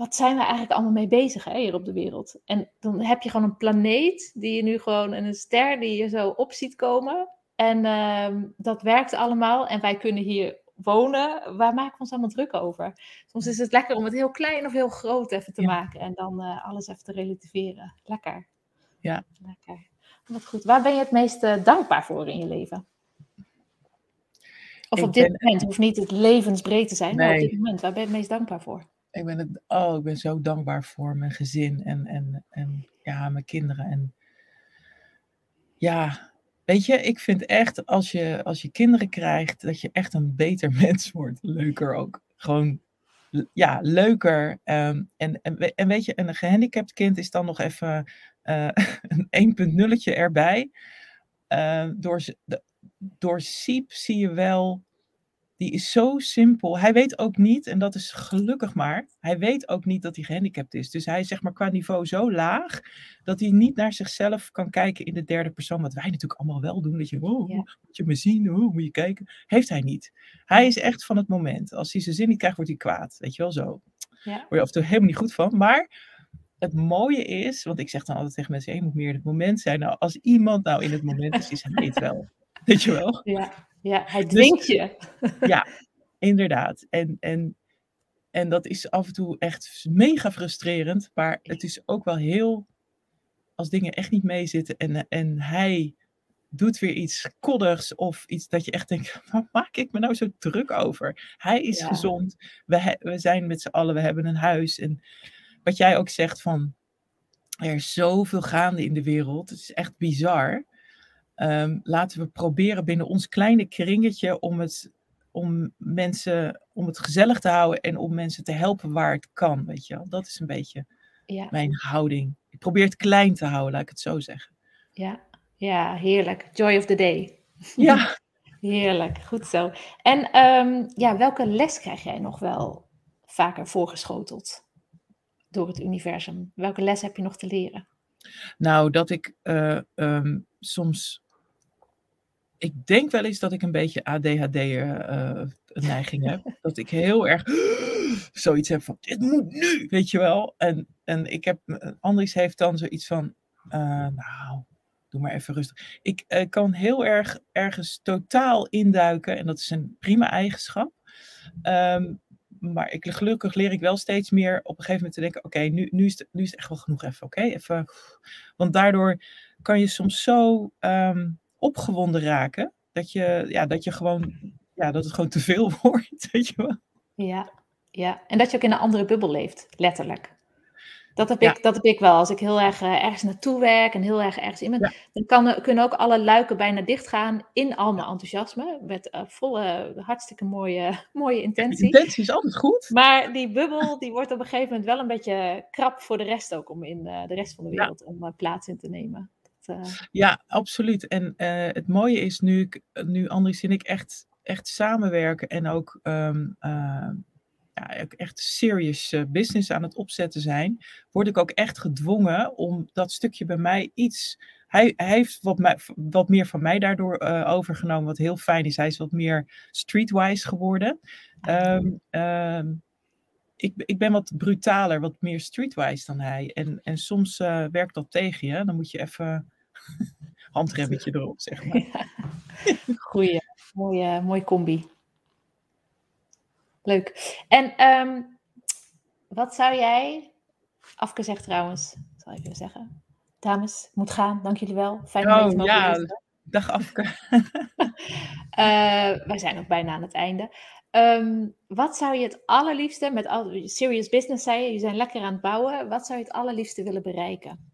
Speaker 1: wat zijn we eigenlijk allemaal mee bezig hè, hier op de wereld? En dan heb je gewoon een planeet die je nu gewoon, een ster die je zo op ziet komen. En uh, dat werkt allemaal en wij kunnen hier wonen. Waar maken we ons allemaal druk over? Soms is het lekker om het heel klein of heel groot even te maken en dan uh, alles even te relativeren. Lekker.
Speaker 2: Ja.
Speaker 1: Lekker. Wat goed. Waar ben je het meest uh, dankbaar voor in je leven? Of ik op dit ben... moment, hoeft niet het levensbreed te zijn, nee. maar op dit moment, waar ben je het meest dankbaar voor?
Speaker 2: Ik ben, het, oh, ik ben zo dankbaar voor mijn gezin en, en, en ja, mijn kinderen. En ja, weet je, ik vind echt als je, als je kinderen krijgt, dat je echt een beter mens wordt. Leuker ook. Gewoon, ja, leuker. Um, en, en, en weet je, een gehandicapt kind is dan nog even uh, een 1.0'tje erbij. Uh, door, door Siep zie je wel die is zo simpel. Hij weet ook niet, en dat is gelukkig maar, hij weet ook niet dat hij gehandicapt is. Dus hij is zeg maar qua niveau zo laag, dat hij niet naar zichzelf kan kijken in de derde persoon. Wat wij natuurlijk allemaal wel doen, dat je, oh, moet je me zien, oh, moet je kijken. Heeft hij niet. Hij is echt van het moment. Als hij zijn zin niet krijgt, wordt hij kwaad. Weet je wel, zo. Ja. Word je af en toe helemaal niet goed van. Maar het mooie is, want ik zeg dan altijd tegen mensen, je moet meer in het moment zijn. Nou, als iemand nou in het moment is, is hij het wel. Weet je wel?
Speaker 1: Ja. Ja, hij dus dwingt je.
Speaker 2: Ja, inderdaad. En, en, en dat is af en toe echt mega frustrerend. Maar het is ook wel heel, als dingen echt niet meezitten en, en hij doet weer iets koddigs of iets dat je echt denkt, waar maak ik me nou zo druk over? Hij is gezond, we, we zijn met z'n allen, we hebben een huis en wat jij ook zegt van, er is zoveel gaande in de wereld. Het is echt bizar. Ehm, laten we proberen binnen ons kleine kringetje om het, om mensen, om het gezellig te houden en om mensen te helpen waar het kan, weet je wel. Dat is een beetje ja. mijn houding. Ik probeer het klein te houden, laat ik het zo zeggen.
Speaker 1: Ja, ja heerlijk. Joy of the day.
Speaker 2: Ja.
Speaker 1: heerlijk, goed zo. En ehm, ja, welke les krijg jij nog wel vaker voorgeschoteld door het universum? Welke les heb je nog te leren?
Speaker 2: Nou, dat ik uh, um, soms ik denk wel eens dat ik een beetje ADHD-neiging uh, heb. Dat ik heel erg zoiets heb van, dit moet nu, weet je wel. En, en ik heb, Andries heeft dan zoiets van, uh, nou, doe maar even rustig. Ik uh, kan heel erg ergens totaal induiken en dat is een prima eigenschap. Um, maar ik, gelukkig leer ik wel steeds meer op een gegeven moment te denken: oké, nu, nu, is het, nu is het echt wel genoeg even. Oké, even. Want daardoor kan je soms zo um, opgewonden raken. Dat je, ja, dat je gewoon, ja, dat het gewoon te veel wordt, weet je wel.
Speaker 1: Ja, ja. En dat je ook in een andere bubbel leeft, letterlijk. Dat heb, ik, dat heb ik wel. Als ik heel erg uh, ergens naartoe werk en heel erg ergens in ben, dan kan, kunnen ook alle luiken bijna dichtgaan in al mijn enthousiasme. Met uh, volle, hartstikke mooie, mooie intentie.
Speaker 2: intentie is altijd goed.
Speaker 1: Maar die bubbel, die wordt op een gegeven moment wel een beetje krap voor de rest ook, om in uh, de rest van de wereld om plaats in te nemen.
Speaker 2: Eh, ja, absoluut. En uh, het mooie is nu, nu Andries en ik echt, echt samenwerken en ook um, uh, ja, echt serious business aan het opzetten zijn, word ik ook echt gedwongen om dat stukje bij mij iets. Hij, hij heeft wat, wat meer van mij daardoor overgenomen, wat heel fijn is. Hij is wat meer streetwise geworden. Um, um, ik, ik ben wat brutaler, wat meer streetwise dan hij. En, en soms werkt dat tegen je. Dan moet je even handremmetje erop, zeg maar.
Speaker 1: Goeie, mooie, mooie combi. Leuk. En um, wat zou jij, afgezegd trouwens, zal ik even zeggen. Dames, moet gaan, dank jullie wel. Fijn om oh, te mogen ja,
Speaker 2: dag Afke.
Speaker 1: uh, wij zijn ook bijna aan het einde. Um, wat zou je het allerliefste, met al, serious business zei je, je zijn lekker aan het bouwen. Wat zou je het allerliefste willen bereiken?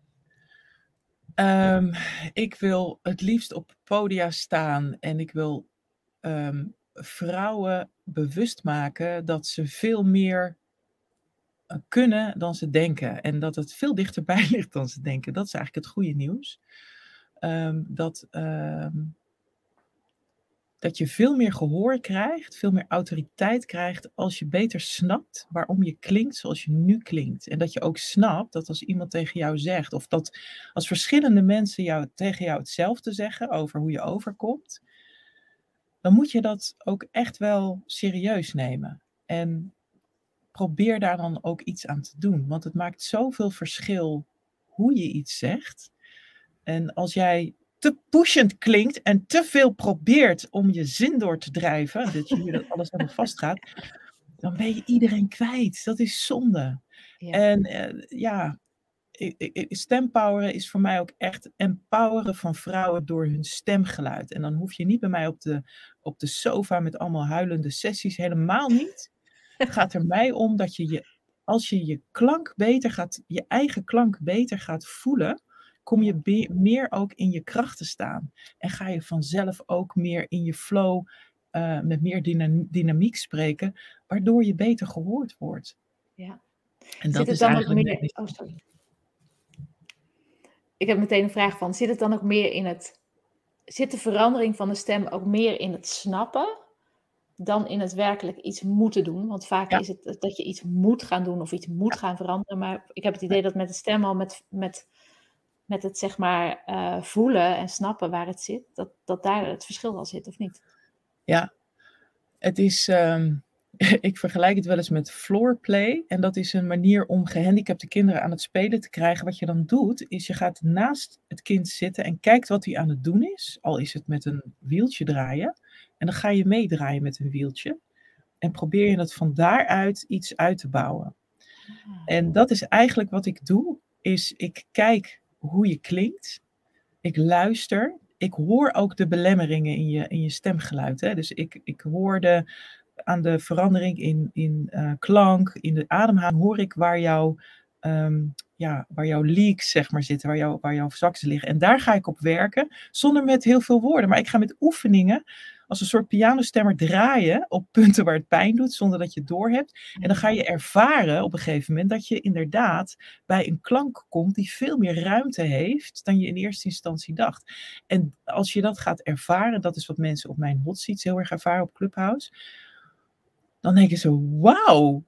Speaker 2: Um, ik wil het liefst op podia staan en ik wil um, vrouwen bewust maken dat ze veel meer eh, kunnen dan ze denken. En dat het veel dichterbij ligt dan ze denken. Dat is eigenlijk het goede nieuws. dat dat je veel meer gehoor krijgt, veel meer autoriteit krijgt als je beter snapt waarom je klinkt zoals je nu klinkt. En dat je ook snapt dat als iemand tegen jou zegt, of dat als verschillende mensen jou, tegen jou hetzelfde zeggen over hoe je overkomt, dan moet je dat ook echt wel serieus nemen. En probeer daar dan ook iets aan te doen, want het maakt zoveel verschil hoe je iets zegt. En als jij te pushend klinkt en te veel probeert om je zin door te drijven, dat je dat alles helemaal vastgaat, dan ben je iedereen kwijt. Dat is zonde. Ja. En uh, ja, stempoweren is voor mij ook echt empoweren van vrouwen door hun stemgeluid. En dan hoef je niet bij mij op de, op de sofa met allemaal huilende sessies, helemaal niet. Het gaat er mij om dat je je, als je je klank beter gaat, je eigen klank beter gaat voelen, kom je meer ook in je kracht te staan. En ga je vanzelf ook meer in je flow uh, met meer dynamiek spreken, waardoor je beter gehoord wordt.
Speaker 1: Ja. En dat is dan ook meer... Oh, sorry. Ik heb meteen een vraag van, zit het dan ook meer in het... Zit de verandering van de stem ook meer in het snappen dan in het werkelijk iets moeten doen. Want vaak is het dat je iets moet gaan doen of iets moet gaan veranderen. Maar ik heb het idee dat met de stem al met, met met het zeg maar uh, voelen en snappen waar het zit, dat, dat daar het verschil al zit, of niet?
Speaker 2: Ja, het is, um, ik vergelijk het wel eens met floorplay. En dat is een manier om gehandicapte kinderen aan het spelen te krijgen. Wat je dan doet, is je gaat naast het kind zitten en kijkt wat hij aan het doen is. Al is het met een wieltje draaien. En dan ga je meedraaien met een wieltje. En probeer je het van daaruit iets uit te bouwen. Ah. En dat is eigenlijk wat ik doe, is ik kijk hoe je klinkt. Ik luister. Ik hoor ook de belemmeringen in je, in je stemgeluid. Hè? Dus ik, ik hoorde aan de verandering in, in uh, klank, in de ademhaling, hoor ik waar jouw ehm, ja, waar leaks zeg maar zitten, waar, jou, waar jouw zakken liggen. En daar ga ik op werken, zonder met heel veel woorden. Maar ik ga met oefeningen als een soort pianostemmer draaien op punten waar het pijn doet, zonder dat je het doorhebt. En dan ga je ervaren op een gegeven moment dat je inderdaad bij een klank komt die veel meer ruimte heeft dan je in eerste instantie dacht. En als je dat gaat ervaren, dat is wat mensen op mijn hot seats heel erg ervaren op Clubhouse, dan denk je zo, wauw,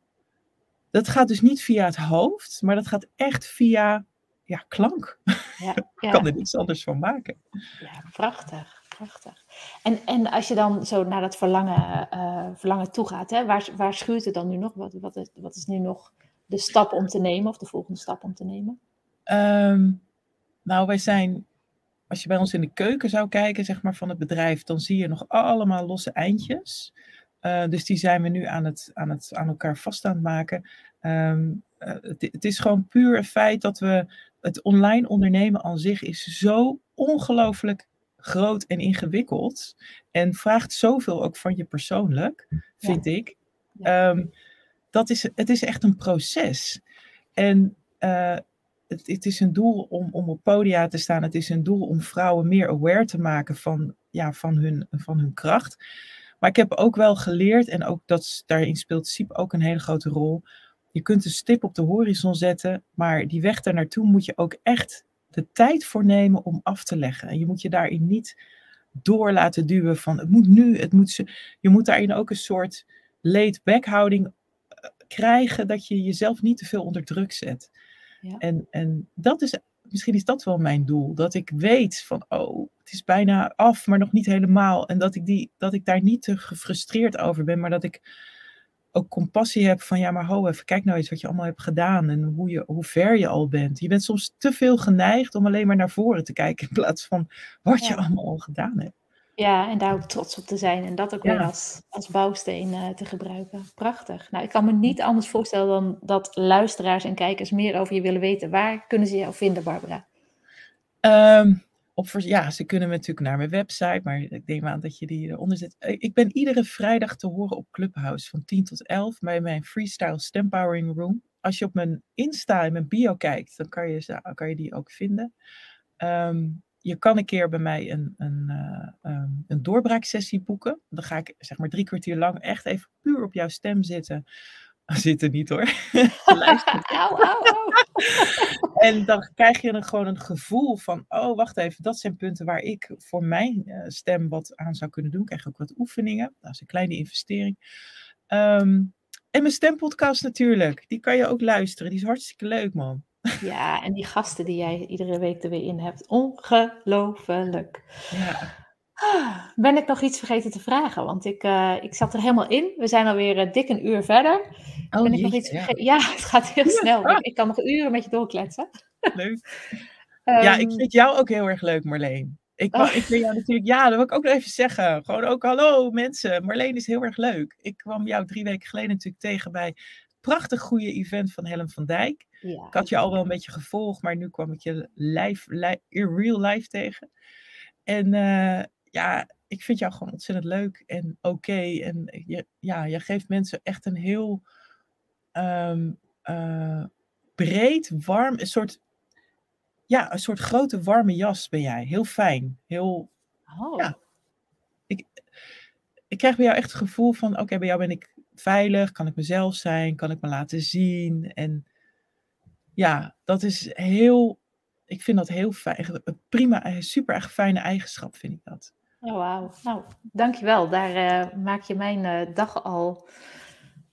Speaker 2: dat gaat dus niet via het hoofd, maar dat gaat echt via ja, klank. Ja, ja. kan er niets anders van maken.
Speaker 1: Ja, prachtig prachtig. En, en als je dan zo naar dat verlangen, uh, verlangen toe gaat, hè, waar, waar schuurt het dan nu nog? Wat, wat, is, wat is nu nog de stap om te nemen of de volgende stap om te nemen?
Speaker 2: Ehm, nou, wij zijn, als je bij ons in de keuken zou kijken, zeg maar, van het bedrijf, dan zie je nog allemaal losse eindjes. Uh, dus die zijn we nu aan, het, aan, het, aan elkaar vast aan het maken. Um, het, het, is gewoon puur het feit dat we het online ondernemen aan zich is zo ongelooflijk groot en ingewikkeld. En vraagt zoveel ook van je persoonlijk, vind ik. Ehm, dat is, het is echt een proces. En uh, het, het, is een doel om, om op podia te staan. Het is een doel om vrouwen meer aware te maken van, ja, van, hun, van hun kracht. Maar ik heb ook wel geleerd, en ook dat, daarin speelt SIEP ook een hele grote rol. Je kunt een stip op de horizon zetten, maar die weg daar naartoe moet je ook echt de tijd voor nemen om af te leggen. En je moet je daarin niet door laten duwen van het moet nu, het moet ze. Je moet daarin ook een soort laid-back houding eh, krijgen dat je jezelf niet te veel onder druk zet. Ja. En, en dat is, misschien is dat wel mijn doel. Dat ik weet van, oh, het is bijna af, maar nog niet helemaal. En dat ik, die, dat ik daar niet te gefrustreerd over ben, maar dat ik ook compassie hebt van ja, maar ho even, kijk nou eens wat je allemaal hebt gedaan en hoe, je, hoe ver je al bent. Je bent soms te veel geneigd om alleen maar naar voren te kijken in plaats van wat je allemaal al gedaan hebt.
Speaker 1: Ja, en daar ook trots op te zijn en dat ook weer als, als bouwsteen uh, te gebruiken. Prachtig. Nou, ik kan me niet anders voorstellen dan dat luisteraars en kijkers meer over je willen weten. Waar kunnen ze jou vinden, Barbara?
Speaker 2: Um, ja, ze kunnen natuurlijk naar mijn website, maar ik neem aan dat je die eronder zet. Eh, ik ben iedere vrijdag te horen op Clubhouse van 10 tot 11 bij mijn Freestyle Stempowering Room. Als je op mijn Insta en mijn bio kijkt, dan kan je, kan je die ook vinden. Um, je kan een keer bij mij een, een, uh, um, een doorbraaksessie boeken. Dan ga ik zeg maar drie kwartier lang echt even puur op jouw stem zitten. Zitten niet hoor. au, au, au. en dan krijg je dan gewoon een gevoel van, oh wacht even, dat zijn punten waar ik voor mijn uh, stem wat aan zou kunnen doen. Ik krijg ook wat oefeningen. Dat is een kleine investering. Um, en mijn stempodcast natuurlijk. Die kan je ook luisteren. Die is hartstikke leuk man.
Speaker 1: Ja, en die gasten die jij iedere week er weer in hebt. Ongelooflijk. Ja. Ben ik nog iets vergeten te vragen? Want ik, uh, ik zat er helemaal in. We zijn alweer uh, dik een uur verder. Oh, ben ik nog iets vergeten? Ja. het gaat heel snel. Ik, kan nog uren met je doorkletsen.
Speaker 2: Leuk. ja, ik ehm, vind jou ook heel erg leuk, Marleen. Ik, oh. ik vind jou natuurlijk, ja, dat wil ik ook nog even zeggen. Gewoon ook, hallo mensen, Marleen is heel erg leuk. Ik kwam jou drie weken geleden natuurlijk tegen bij het prachtig goede event van Helen van Dijk. Ja. Ik had je al wel een beetje gevolgd, maar nu kwam ik je live, live in real life tegen. En uh, ja, ik vind jou gewoon ontzettend leuk en oké. En je, ja, je geeft mensen echt een heel um, uh, breed, warm, een soort, ja, een soort grote warme jas ben jij. Heel fijn. Heel, oh. ja. Ik, ik krijg bij jou echt het gevoel van, oké, bij jou ben ik veilig, kan ik mezelf zijn, kan ik me laten zien. En ja, dat is heel, ik vind dat heel fijn. Prima, super erg fijne eigenschap vind ik dat.
Speaker 1: Oh, wauw. Nou, dankjewel. Daar uh, maak je mijn uh, dag al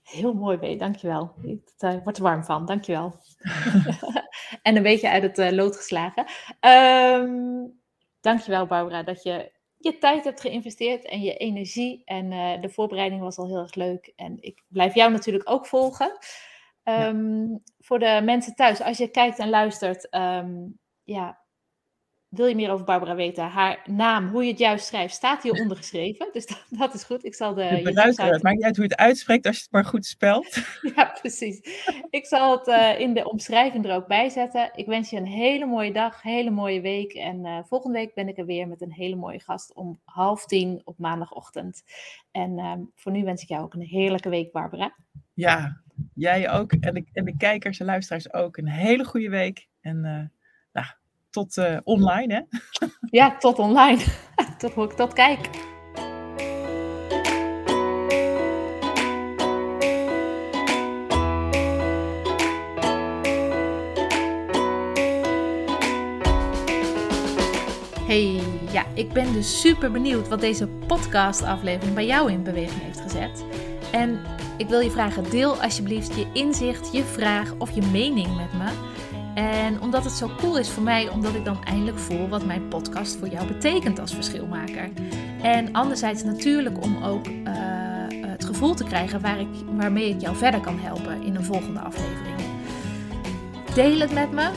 Speaker 1: heel mooi mee. Dankjewel. Ik uh, word er warm van. Dankjewel. en een beetje uit het lood geslagen. Um, dankjewel, Barbara, dat je je tijd hebt geïnvesteerd en je energie. En de voorbereiding was al heel erg leuk. En ik blijf jou natuurlijk ook volgen. Um, ja. Voor de mensen thuis, als je kijkt en luistert, um, ja, wil je meer over Barbara weten? Haar naam, hoe je het juist schrijft, staat hieronder geschreven. Dus dat, dat is goed. Ik zal de.
Speaker 2: Het maakt niet uit hoe je het uitspreekt als je het maar goed spelt.
Speaker 1: ja, precies. Ik zal het uh, in de omschrijving er ook bij zetten. Ik wens je een hele mooie dag, hele mooie week. En uh, volgende week ben ik er weer met een hele mooie gast om half tien op maandagochtend. En uh, voor nu wens ik jou ook een heerlijke week, Barbara.
Speaker 2: Ja, Jij ook. En de, en de kijkers en luisteraars ook. Een hele goede week. En uh, nou, tot uh, online, hè?
Speaker 1: Ja, tot online. tot, tot kijk. Hey, ja, ik ben dus super benieuwd wat deze podcast-aflevering bij jou in beweging heeft gezet. En ik wil je vragen, deel alsjeblieft je inzicht, je vraag of je mening met me. En omdat het zo cool is voor mij, omdat ik dan eindelijk voel wat mijn podcast voor jou betekent als verschilmaker. En anderzijds natuurlijk om ook uh, het gevoel te krijgen waar ik, waarmee ik jou verder kan helpen in een volgende aflevering. Deel het met me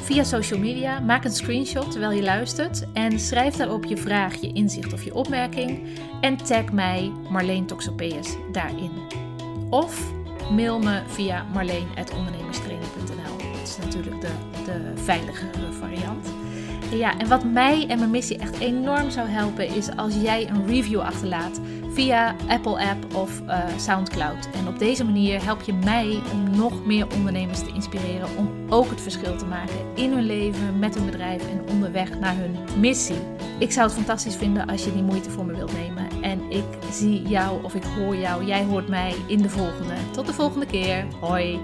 Speaker 1: via social media. Maak een screenshot terwijl je luistert en schrijf daarop je vraag, je inzicht of je opmerking. En tag mij Marleen Toxopeus daarin. Of mail me via marleen.ondernemerstraining.nl. Natuurlijk de, de veiligere variant. ja, en wat mij en mijn missie echt enorm zou helpen is als jij een review achterlaat via Apple App of uh, SoundCloud. En op deze manier help je mij om nog meer ondernemers te inspireren om ook het verschil te maken in hun leven, met hun bedrijf en onderweg naar hun missie. Ik zou het fantastisch vinden als je die moeite voor me wilt nemen. En ik zie jou of ik hoor jou, jij hoort mij in de volgende. Tot de volgende keer. Hoi.